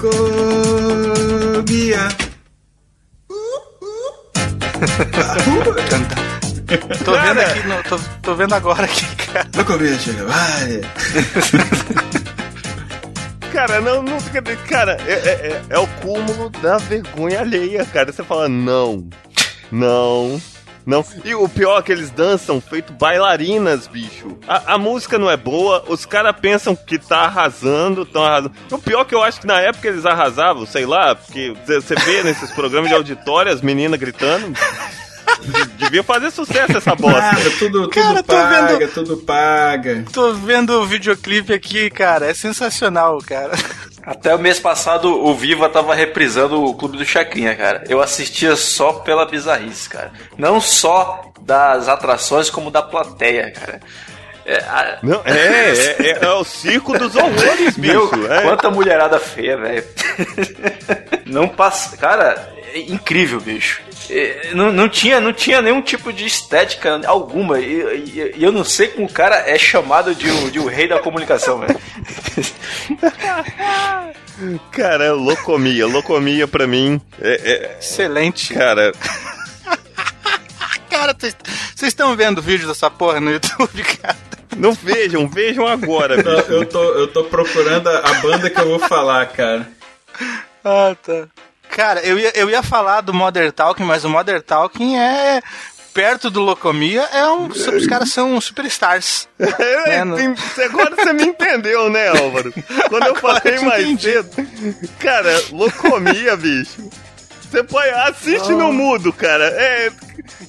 Locomia. Tô vendo aqui, no- tô, tô vendo agora aqui, cara. Locomia, chega, vai. Cara, não, não fica. Cara, é, é, é- é o cúmulo da vergonha alheia, cara. Você fala, não, não, não. E o pior é que eles dançam feito bailarinas, bicho. A, a música não é boa, os caras pensam que tá arrasando, tão arrasando. O pior é que eu acho que na época eles arrasavam, sei lá, porque você vê nesses programas de auditório as meninas gritando. Devia fazer sucesso essa bosta. Tudo, tudo Cara, paga, vendo- tudo paga. Tô vendo o videoclipe aqui, cara. É sensacional, cara. Até o mês passado o Viva tava reprisando o Clube do Chacrinha, cara. Eu assistia só pela bizarrice, cara. Não só das atrações, como da plateia, cara. É, a- Não, é, é, é, é o circo dos horrores, Meu, bicho. É. quanta mulherada feia, velho. Não passa. Cara, incrível, bicho. É, Não, não, tinha, não tinha nenhum tipo de estética alguma. E, e- e eu não sei como o cara é chamado de o, de o rei da comunicação, velho. Cara, é locomia. Locomia pra mim é, Excelente. é- Cara, Cara, vocês estão vendo o vídeo dessa porra no YouTube, cara? não vejam, vejam agora, Eu tô-. Eu tô, eu tô procurando a, a banda que eu vou falar, cara. Ah, tá. Cara, eu ia, eu ia falar do Modern Talking, mas o Modern Talking é. Perto do Locomia, é um. Os caras são superstars. É, É, não- tem- agora você me entendeu, né, Álvaro? Quando eu Agora falei eu mais entendi. cedo. Cara, locomia, bicho. Você põe, assiste no mudo, cara. É,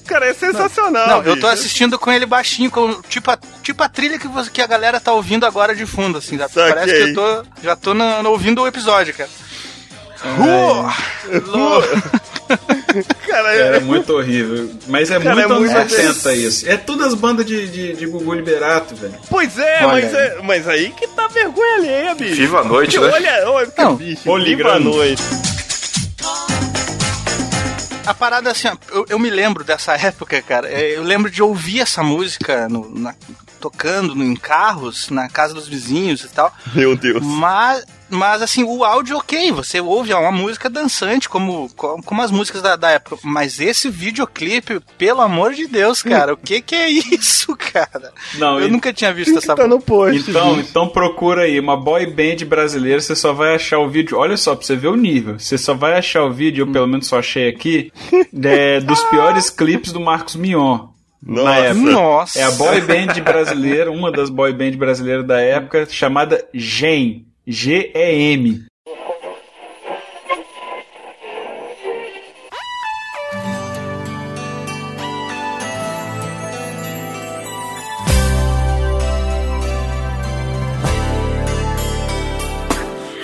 cara, é sensacional. Não, eu tô assistindo com ele baixinho, com, tipo, a, tipo a trilha que, você- que a galera tá ouvindo agora de fundo, assim. Saquei. Parece que eu tô. Já tô na- ouvindo o episódio, cara. Cara, Era é, muito horrível. Mas é Cara, muito é muito anos 80 isso. É tudo as bandas de, de, de Gugu Liberato, velho. Pois é, Olha mas aí. é, mas aí que tá vergonha alheia, bicho. Viva a noite, Porque né? Olha, olha, Não, bicho, viva a noite. A parada assim, ó, eu, eu me lembro dessa época, cara. é, Eu lembro de ouvir essa música no- na- tocando no- em carros, na casa dos vizinhos e tal. Meu Deus. Mas, mas assim, o áudio ok, você ouve é uma música dançante, como, como as músicas da, da época. Mas esse videoclipe, pelo amor de Deus, cara, o que que é isso, cara? Não, eu e- nunca tinha visto essa Tá no post. Então, bicho. então procura aí uma boy band brasileira, você só vai achar o vídeo. Olha só, pra você ver o nível. Você só vai achar o vídeo, eu pelo menos só achei aqui, é, dos piores clipes do Marcos Mion. Na Nossa. época. Nossa. É a boy band brasileira, uma das boy band brasileiras da época, chamada GEM. G-E-M.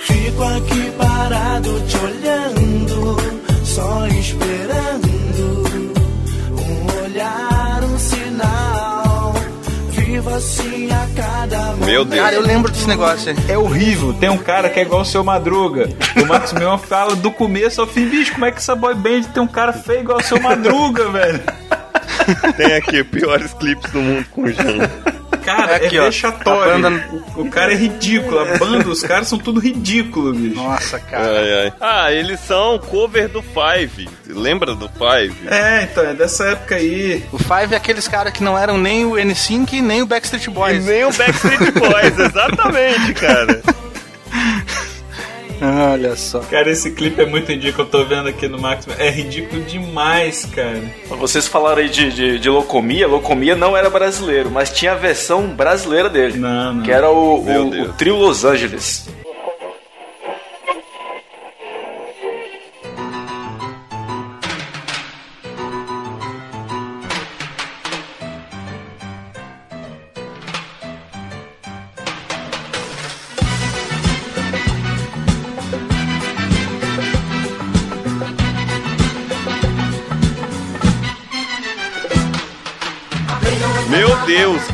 Fico aqui parado te olhando, só esperando um olhar, Meu Deus. Cara, eu lembro desse negócio aí. É horrível. Tem um cara que é igual o seu Madruga. O Marcos Mion fala do começo ao fim. Bicho, como é que essa boy band tem um cara feio igual o seu Madruga, velho? Tem aqui piores clipes do mundo com gente. Cara, Aqui, é vexatório. Banda- O, o cara é ridículo. A banda, os caras são tudo ridículos, bicho. Nossa, cara. Ai, ai. Ah, eles são cover do Five. Lembra do Five? É, então, é dessa época aí. O Five é aqueles caras que não eram nem o N5 nem o Backstreet E Boys. nem o Backstreet Boys, exatamente, cara. Olha só. Cara, esse clipe é muito ridículo. Eu tô vendo aqui no Max. É ridículo demais, cara. Vocês falaram aí de, de, de Locomia. Locomia não era brasileiro, mas tinha a versão brasileira dele. Não, não. Que era o, o, o Trio Los Angeles.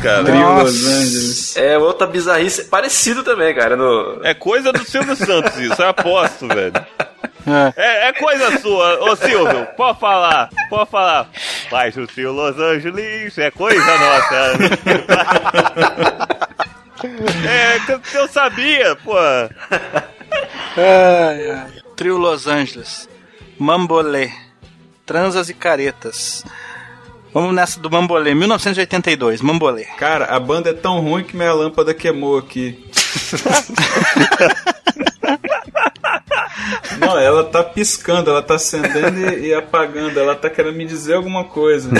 Cara. Trio. Los Angeles. É outra bizarrice, parecido também, cara. No... É coisa do Silvio Santos isso, eu aposto, velho. É. É, é coisa sua. Ô, Silvio, pode falar, pode falar. Mas o trio Los Angeles é coisa nossa. é, eu sabia, pô. Ai, ai. Trio Los Angeles. Mambolê. Transas e caretas. Vamos nessa do Mambolê. 1982, Mambolê. Cara, a banda é tão ruim que minha lâmpada queimou aqui. Não, ela tá piscando, ela tá acendendo e, e apagando, ela tá querendo me dizer alguma coisa.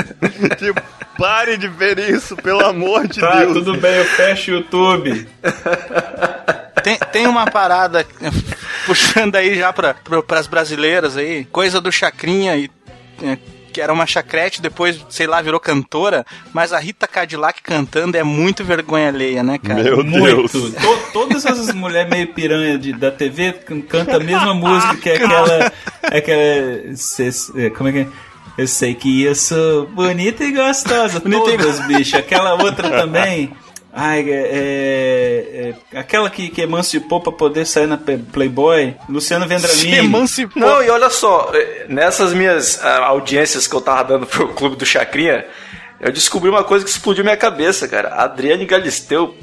Tipo, pare de ver isso, pelo amor de Tá, Deus. tudo bem, eu fecho o YouTube. Tem, tem uma parada puxando aí já pra, pra, pras brasileiras aí, coisa do Chacrinha e. que era uma chacrete, depois, sei lá, virou cantora, mas a Rita Cadillac cantando é muito vergonha alheia, né, cara? Meu Muito. To- todas essas mulheres meio piranha de, da TV can- cantam a mesma música que é aquela. aquela como é que é? Eu sei que eu sou bonita e gostosa. Todas, bicho. Aquela outra também. Ai, é, é- é- aquela que, que emancipou pra poder sair na Playboy, Luciano Vendramini. Não, e olha só, eh, nessas minhas ah, audiências que eu tava dando pro Clube do Chacrinha, eu descobri uma coisa que explodiu minha cabeça, cara. Adriane Galisteu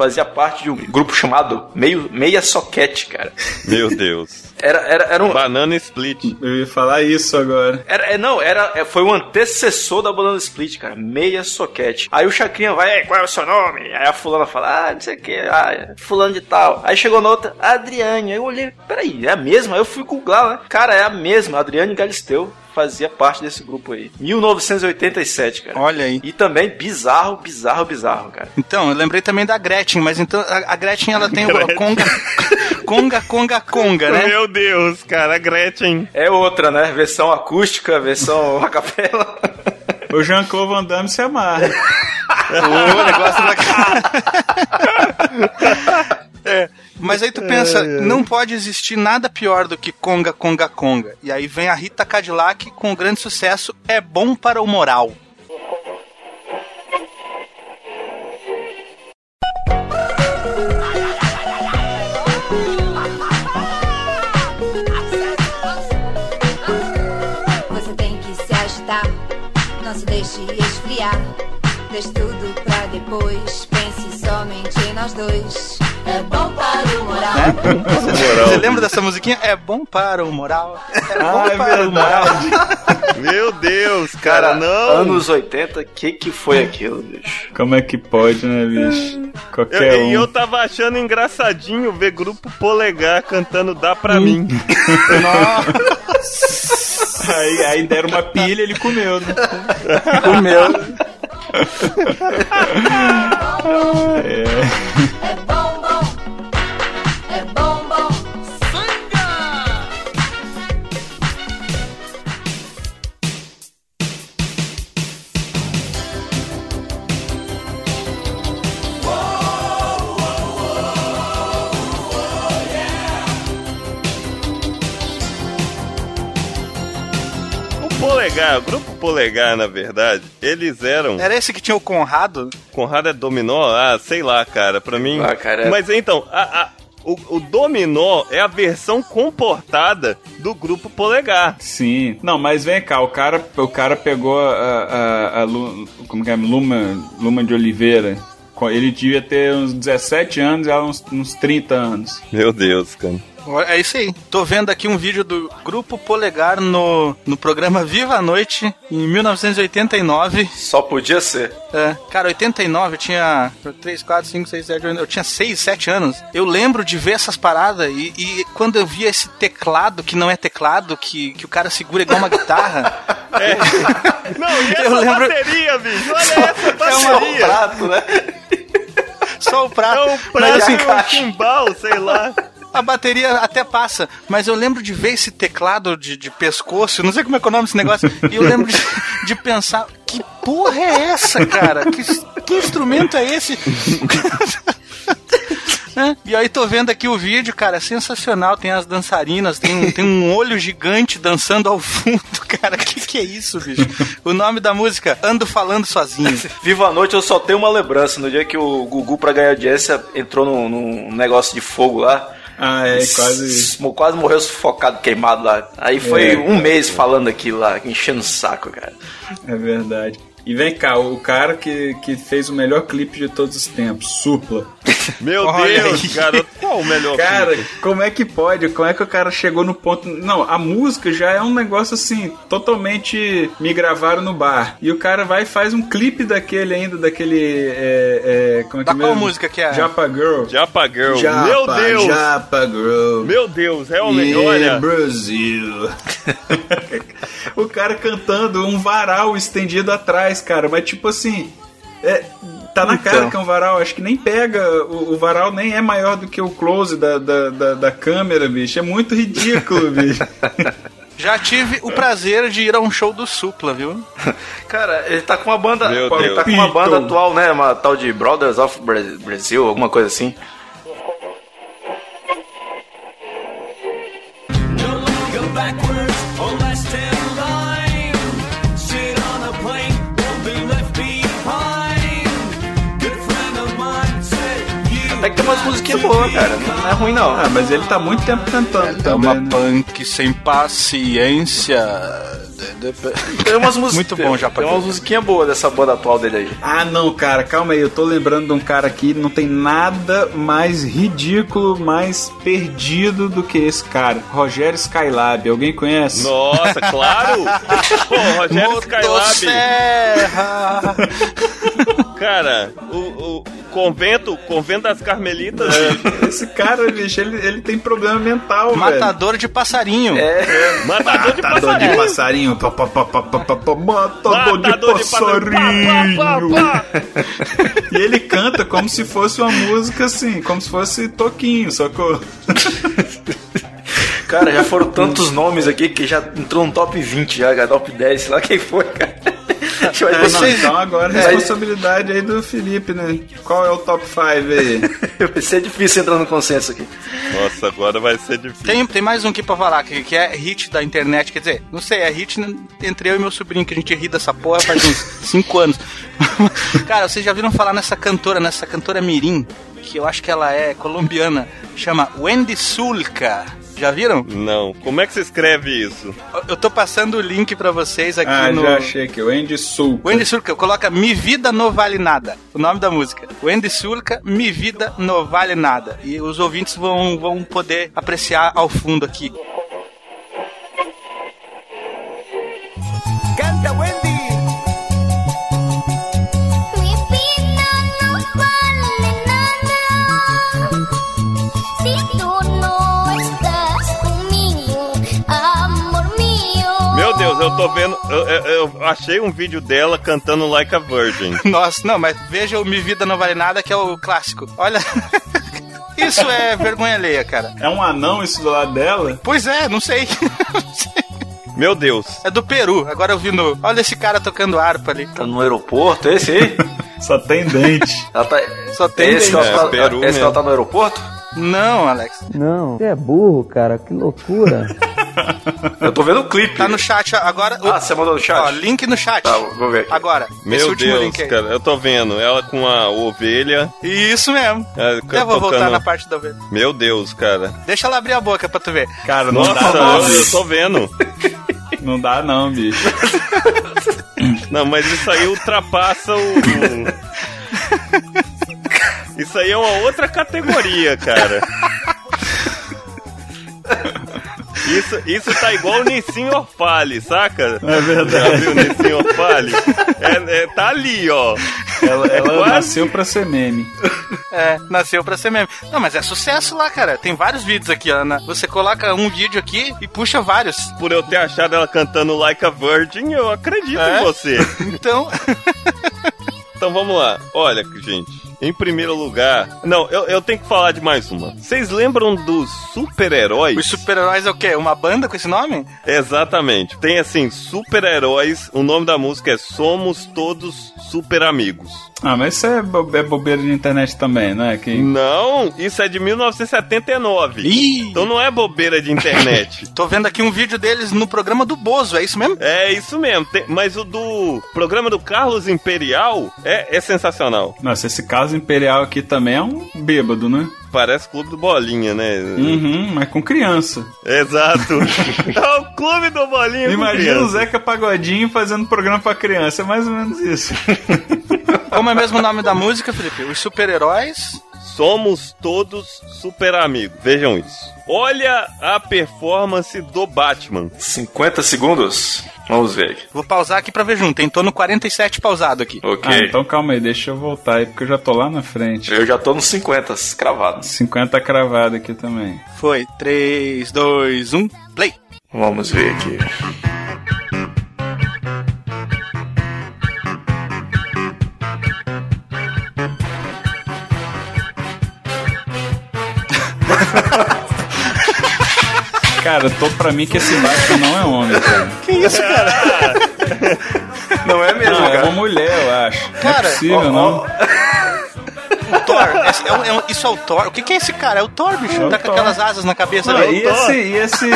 fazia parte de um grupo chamado Meio, Meia Soquete, cara. Meu Deus. Era, era, era um. Banana Split. Eu ia falar isso agora. Era, é, não, era, é, foi o antecessor da Banana Split, cara. Meia soquete. Aí o Chacrinha vai, "Ei, qual é o seu nome? Aí a fulana fala, ah, não sei o que, ah, é fulano de tal. Aí chegou na outra, Adriane. Aí eu olhei, peraí, é a mesma? Aí eu fui googlar, né? Cara, é a mesma. Adriane Galisteu fazia parte desse grupo aí. 1987, cara. Olha aí. E também bizarro, bizarro, bizarro, cara. Então, eu lembrei também da Gretchen, mas então a, a Gretchen ela tem o Gretchen. conga, conga, conga, conga, né? Meu Deus, cara, a Gretchen. É outra, né? Versão acústica, versão a capela. O Jean-Claude Van Damme se amarra. o negócio da É, mas aí tu pensa, não pode existir nada pior do que conga, conga, conga. E aí vem a Rita Cadillac com o grande sucesso É Bom para o Moral. Você tem que se agitar, não se deixe esfriar. Deixe tudo pra depois, pense somente em nós dois. É bom para o moral. Né? Você lembra dessa musiquinha? É bom para o moral. É bom Ah, é para o moral. Meu Deus, cara, não. Anos 80, que que foi aquilo, bicho? Como é que pode, né, bicho? Eu, Qualquer E um. eu tava achando engraçadinho ver grupo polegar cantando Dá Pra Mim. Aí, aí deram uma pilha ele comeu, né? Comeu. É. É bom, polegar, o grupo polegar, na verdade, eles eram. Era esse que tinha o Conrado? Conrado é dominó? Ah, sei lá, cara, pra mim. Ah, cara, é- Mas então, a- a- o, o dominó é a versão comportada do grupo polegar. Sim. Não, mas vem cá, o cara, o cara pegou a, a, a Lu- como que é? Luma, Luma de Oliveira. Ele devia ter uns 17 anos e ela uns, uns 30 anos. Meu Deus, cara. É isso aí. Tô vendo aqui um vídeo do Grupo Polegar no, no programa Viva a Noite, em 1989. Só podia ser. É, cara, 89 eu tinha 3, 4, 5, 6, 7, 8, eu tinha 6, 7 anos. Eu lembro de ver essas paradas e, e quando eu via esse teclado, que não é teclado, que, que o cara segura igual uma guitarra. Não, e essa Eu lembro- bateria, bicho? Olha essa É uma- bateria. Prato, né? Só o prato. É um Mas, prato assim, e um timbal, sei lá. A bateria até passa, mas eu lembro de ver esse teclado de, de pescoço, não sei como é que é o nome desse negócio, e eu lembro de, de pensar, que porra é essa, cara? Que, que instrumento é esse? Né? E aí tô vendo aqui o vídeo, cara, é sensacional, tem as dançarinas, tem, um- tem um olho gigante dançando ao fundo, cara, que que é isso, bicho? O nome da música, Ando Falando Sozinho. Viva a noite, eu só tenho uma lembrança. No dia que o Gugu, pra ganhar audiência, entrou num negócio de fogo lá. Ah, é, quase. Quase morreu sufocado, queimado lá. Aí foi É, um mês falando aquilo lá, enchendo o saco, cara. É verdade. E vem cá, o cara que, que fez o melhor clipe de todos os tempos, Supla. Meu Olha Deus, aí. cara, qual o melhor Cara, clipe? como é que pode? Como é que o cara chegou no ponto. Não, a música já é um negócio assim, totalmente me gravaram no bar. E o cara vai e faz um clipe daquele ainda, daquele. É, é, como é que Da qual mesmo? música que é? Japa Girl. Japa Girl. Japa, Meu Deus. Japa Girl. Meu Deus, realmente, Yeah, olha. Brasil. o cara cantando um varal estendido atrás, cara. Mas tipo assim. É, tá na Então. cara que é um varal. Acho que nem pega. O, o varal nem é maior do que o close da, da, da, da câmera, bicho. É muito ridículo, bicho. Já tive o prazer de ir a um show do Supla, viu? Cara, ele tá com uma banda. Meu ele Deus. tá com uma banda atual, né? Uma tal de Brothers of Bra- Brazil, alguma coisa assim. Até que tem umas musiquinhas boas, cara. Não é ruim, não. Ah, mas ele tá muito tempo cantando É também. uma né? punk sem paciência. Tem umas músicas. Muito bom, Japa Tem umas musiquinhas boas dessa banda atual dele aí. Ah, não, cara, calma aí. Eu tô lembrando de um cara aqui, não tem nada mais ridículo, mais perdido do que esse cara. Rogério Skylab. Alguém conhece? Nossa, claro! Pô, Rogério Skylab. Cara, o, o convento, convento das Carmelitas. Esse cara, bicho, ele, ele tem problema mental, velho. Matador de passarinho. É. Matador de Matador de passarinho. passarinho. Pá, pá, Matador de Matador de passarinho. passarinho. E ele canta como se fosse uma música assim, como se fosse toquinho, sacou? Cara, já foram tantos nomes aqui que já entrou no top 20 já, top 10, sei lá quem foi, cara. Eu É, vocês. então agora É, responsabilidade aí do Felipe, né? Qual é o top 5 aí? Vai ser difícil entrar no consenso aqui. Nossa, agora vai ser difícil. Tem, tem mais um aqui pra falar, que, que é hit da internet. Quer dizer, não sei, é hit entre eu e meu sobrinho, que a gente ri dessa porra faz uns 5 anos. Cara, vocês já viram falar nessa cantora, nessa cantora Mirim, que eu acho que ela é colombiana, chama Wendy Sulca. Já viram? Não, como é que se escreve isso? Eu- tô passando o link pra vocês aqui Ah, no. já achei aqui, o Andy Sul. Wendy Sulca, coloca Mi Vida No Vale Nada, o nome da música. Wendy Sulca, Mi Vida No Vale Nada. E os ouvintes vão, vão poder apreciar ao fundo aqui. Eu tô vendo. Eu, eu- eu achei um vídeo dela cantando Like a Virgin. Nossa, não, mas veja o Mi Vida Não Vale Nada, que é o clássico. Olha. Isso é vergonha alheia, cara. É um anão isso do lado dela? Pois é, não sei. Não sei. Meu Deus. É do Peru. Agora eu vi no. Olha esse cara tocando harpa ali. Tá no aeroporto, esse aí? Só tem dente. Ela tá... Só tem esse que dente. ela, É, tá- Peru esse que mesmo. ela tá no aeroporto? Não, Alex. Não, você é burro, cara, que loucura. Eu tô vendo o clipe. Tá no chat agora. Ah, você mandou no chat? Ó, link no chat. Tá, vou ver aqui. Agora. esse Meu último Deus, link aí. cara, eu tô vendo. Ela com a ovelha. Isso mesmo. é, Eu vou voltar tocando- na parte da ovelha. Meu Deus, cara. Deixa ela abrir a boca pra tu ver. Cara, não Nossa, dá não, eu, tô vendo. Não dá não, bicho. Não, mas isso aí ultrapassa o. o- Isso aí é uma outra categoria, cara. Isso, isso tá igual o Nissin Orfale, saca? É verdade. Já viu o Nissin Orfale? É, é, tá ali, ó. Ela, É ela quase- nasceu pra ser meme. É, nasceu pra ser meme. Não, mas é sucesso lá, cara. Tem vários vídeos aqui, Ana. Você coloca um vídeo aqui e puxa vários. Por eu ter achado ela cantando Like a Virgin, eu acredito É? em você. Então, Então vamos lá. Olha, gente. Em primeiro lugar. Não, eu, eu tenho que falar de mais uma. Vocês lembram dos super-heróis? os super-heróis é o quê? Uma banda com esse nome? Exatamente. Tem assim, super-heróis. O nome da música é Somos Todos Super Amigos. Ah, mas isso é, bo- é bobeira de internet também, não é? Que... Não, isso é de 1979. Ih! Então não é bobeira de internet. Tô vendo aqui um vídeo deles no programa do Bozo, é isso mesmo? é isso mesmo. Tem- mas o do programa do Carlos Imperial é, é sensacional. Nossa, esse caso imperial aqui também é um bêbado, né? Parece clube do Bolinha, né? Uhum, mas com criança. Exato. é o clube do Bolinha com Imagina o. Zeca Pagodinho fazendo programa pra criança, é mais ou menos isso. Como é mesmo o nome da música, Felipe? Os super-heróis. Somos todos super amigos. Vejam isso. Olha a performance do Batman. 50 segundos? Vamos ver. Vou pausar aqui pra ver junto. Tem em torno 47 pausado aqui. Ok. Ah, então calma aí, deixa eu voltar aí, porque eu já tô lá na frente. Eu já tô nos 50, cravado. 50 cravado aqui também. Foi. 3, 2, 1, play. Vamos ver aqui. Cara, tô pra mim que esse Batman não é homem, cara. Que isso, cara? Não é mesmo, Não, é cara? uma mulher, eu acho. não é Cara, possível, ó, não. ó. O Thor. Esse é um- é um- isso é o Thor. O que, que é esse cara? É o Thor, bicho. É o tá com Thor. aquelas asas na cabeça Não, dele. e, esse, e esse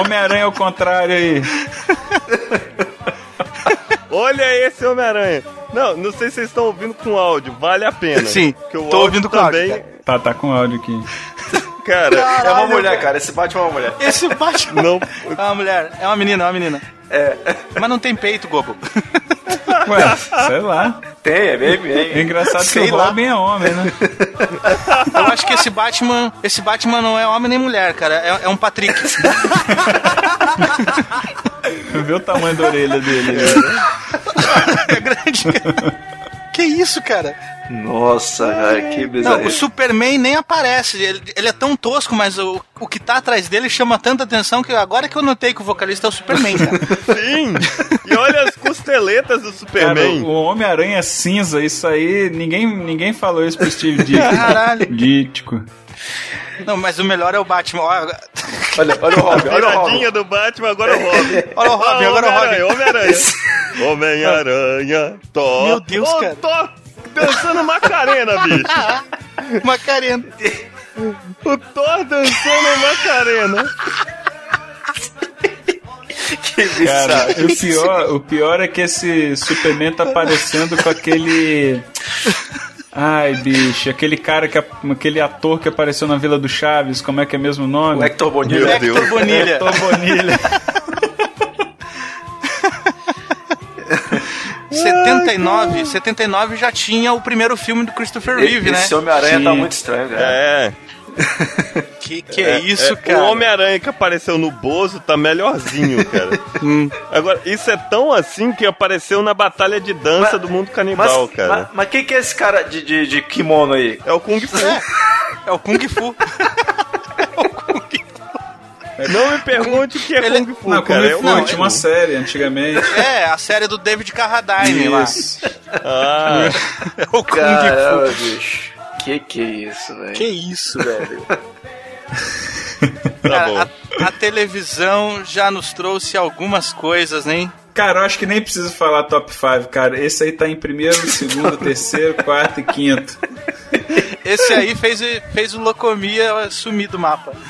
Homem-Aranha ao contrário aí? Olha esse Homem-Aranha. Não, não sei se vocês estão ouvindo com áudio. Vale a pena. Sim, o tô áudio ouvindo com áudio, também. cara. Tá, tá com áudio aqui. Cara, É uma mulher, cara. Esse Batman é uma mulher. Esse Batman não. é uma mulher. É uma menina, é uma menina. É. Mas não tem peito, Gobo. Ué, sei lá. Tem, é bem, É bem. engraçado Sei que o lá. Robin é homem, né? Eu acho que esse Batman. Esse Batman não é homem nem mulher, cara. É, é um Patrick. Vê o tamanho da orelha dele. é grande. Que isso, cara? Nossa, cara, que Não, bizarro. o Superman nem aparece. Ele, ele é tão tosco, mas o, o que tá atrás dele chama tanta atenção que agora que eu notei que o vocalista é o Superman, cara. Sim! E olha as costeletas do Cara, Superman. o Homem-Aranha cinza, isso aí, ninguém, ninguém falou isso pro Steve Ditko. Caralho. Dítico. Não, mas o melhor é o Batman. Ó, Olha, olha o Robin, olha o Robin. Viradinha do Batman, agora o Robin. Olha o Robin, Ah, agora o Robin. Homem-Aranha, Homem-Aranha. Homem-Aranha. Meu Deus, cara. Thor dançando Macarena, bicho. Macarena. O Thor dançando Macarena. Que Cara, o pior, o pior é que esse Superman tá parecendo com aquele. Ai, bicho, aquele cara que aquele ator que apareceu na Vila do Chaves, como é que é mesmo o nome? O Hector Bonilha. Hector Bonilha. Hector Bonilha. 79, 79 já tinha o primeiro filme do Christopher Reeve, né? Esse Homem-Aranha tá muito estranho, cara. É. Que que é, isso, é, cara? O Homem-Aranha que apareceu no Bozo tá melhorzinho, cara. Hum. Agora, isso é tão assim que apareceu na batalha de dança Mas- do mundo canibal, Mas, cara. mas, mas quem que é esse cara de, de, de kimono aí? É o Kung Fu. É o Kung Fu. Não me pergunte o que é Ele- Kung Fu, Não, cara. é foi? um- Tinha uma série antigamente. É, a série do David Carradine lá. Ah, o Kung Caramba, Fu. bicho. Que que é isso, velho? Que isso, velho. tá bom. a, a televisão já nos trouxe algumas coisas, né? Cara, eu acho que nem preciso falar top 5, cara. Esse aí tá em primeiro, segundo, terceiro, quarto e quinto. Esse aí fez, fez o Locomia sumir do mapa.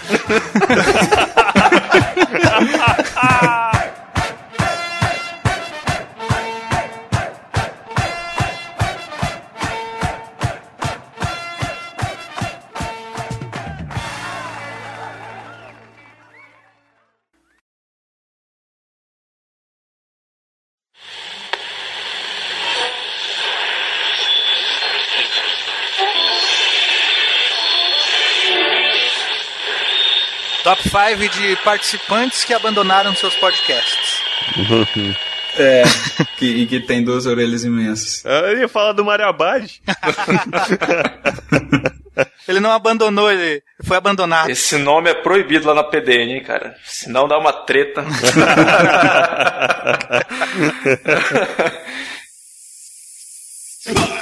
Top 5 de participantes que abandonaram seus podcasts. É, que, que tem duas orelhas imensas. Ah, Eu ia falar do Mario Abad. ele não abandonou, ele foi abandonado. Esse nome é proibido lá na PDN, hein, cara? Senão dá uma treta.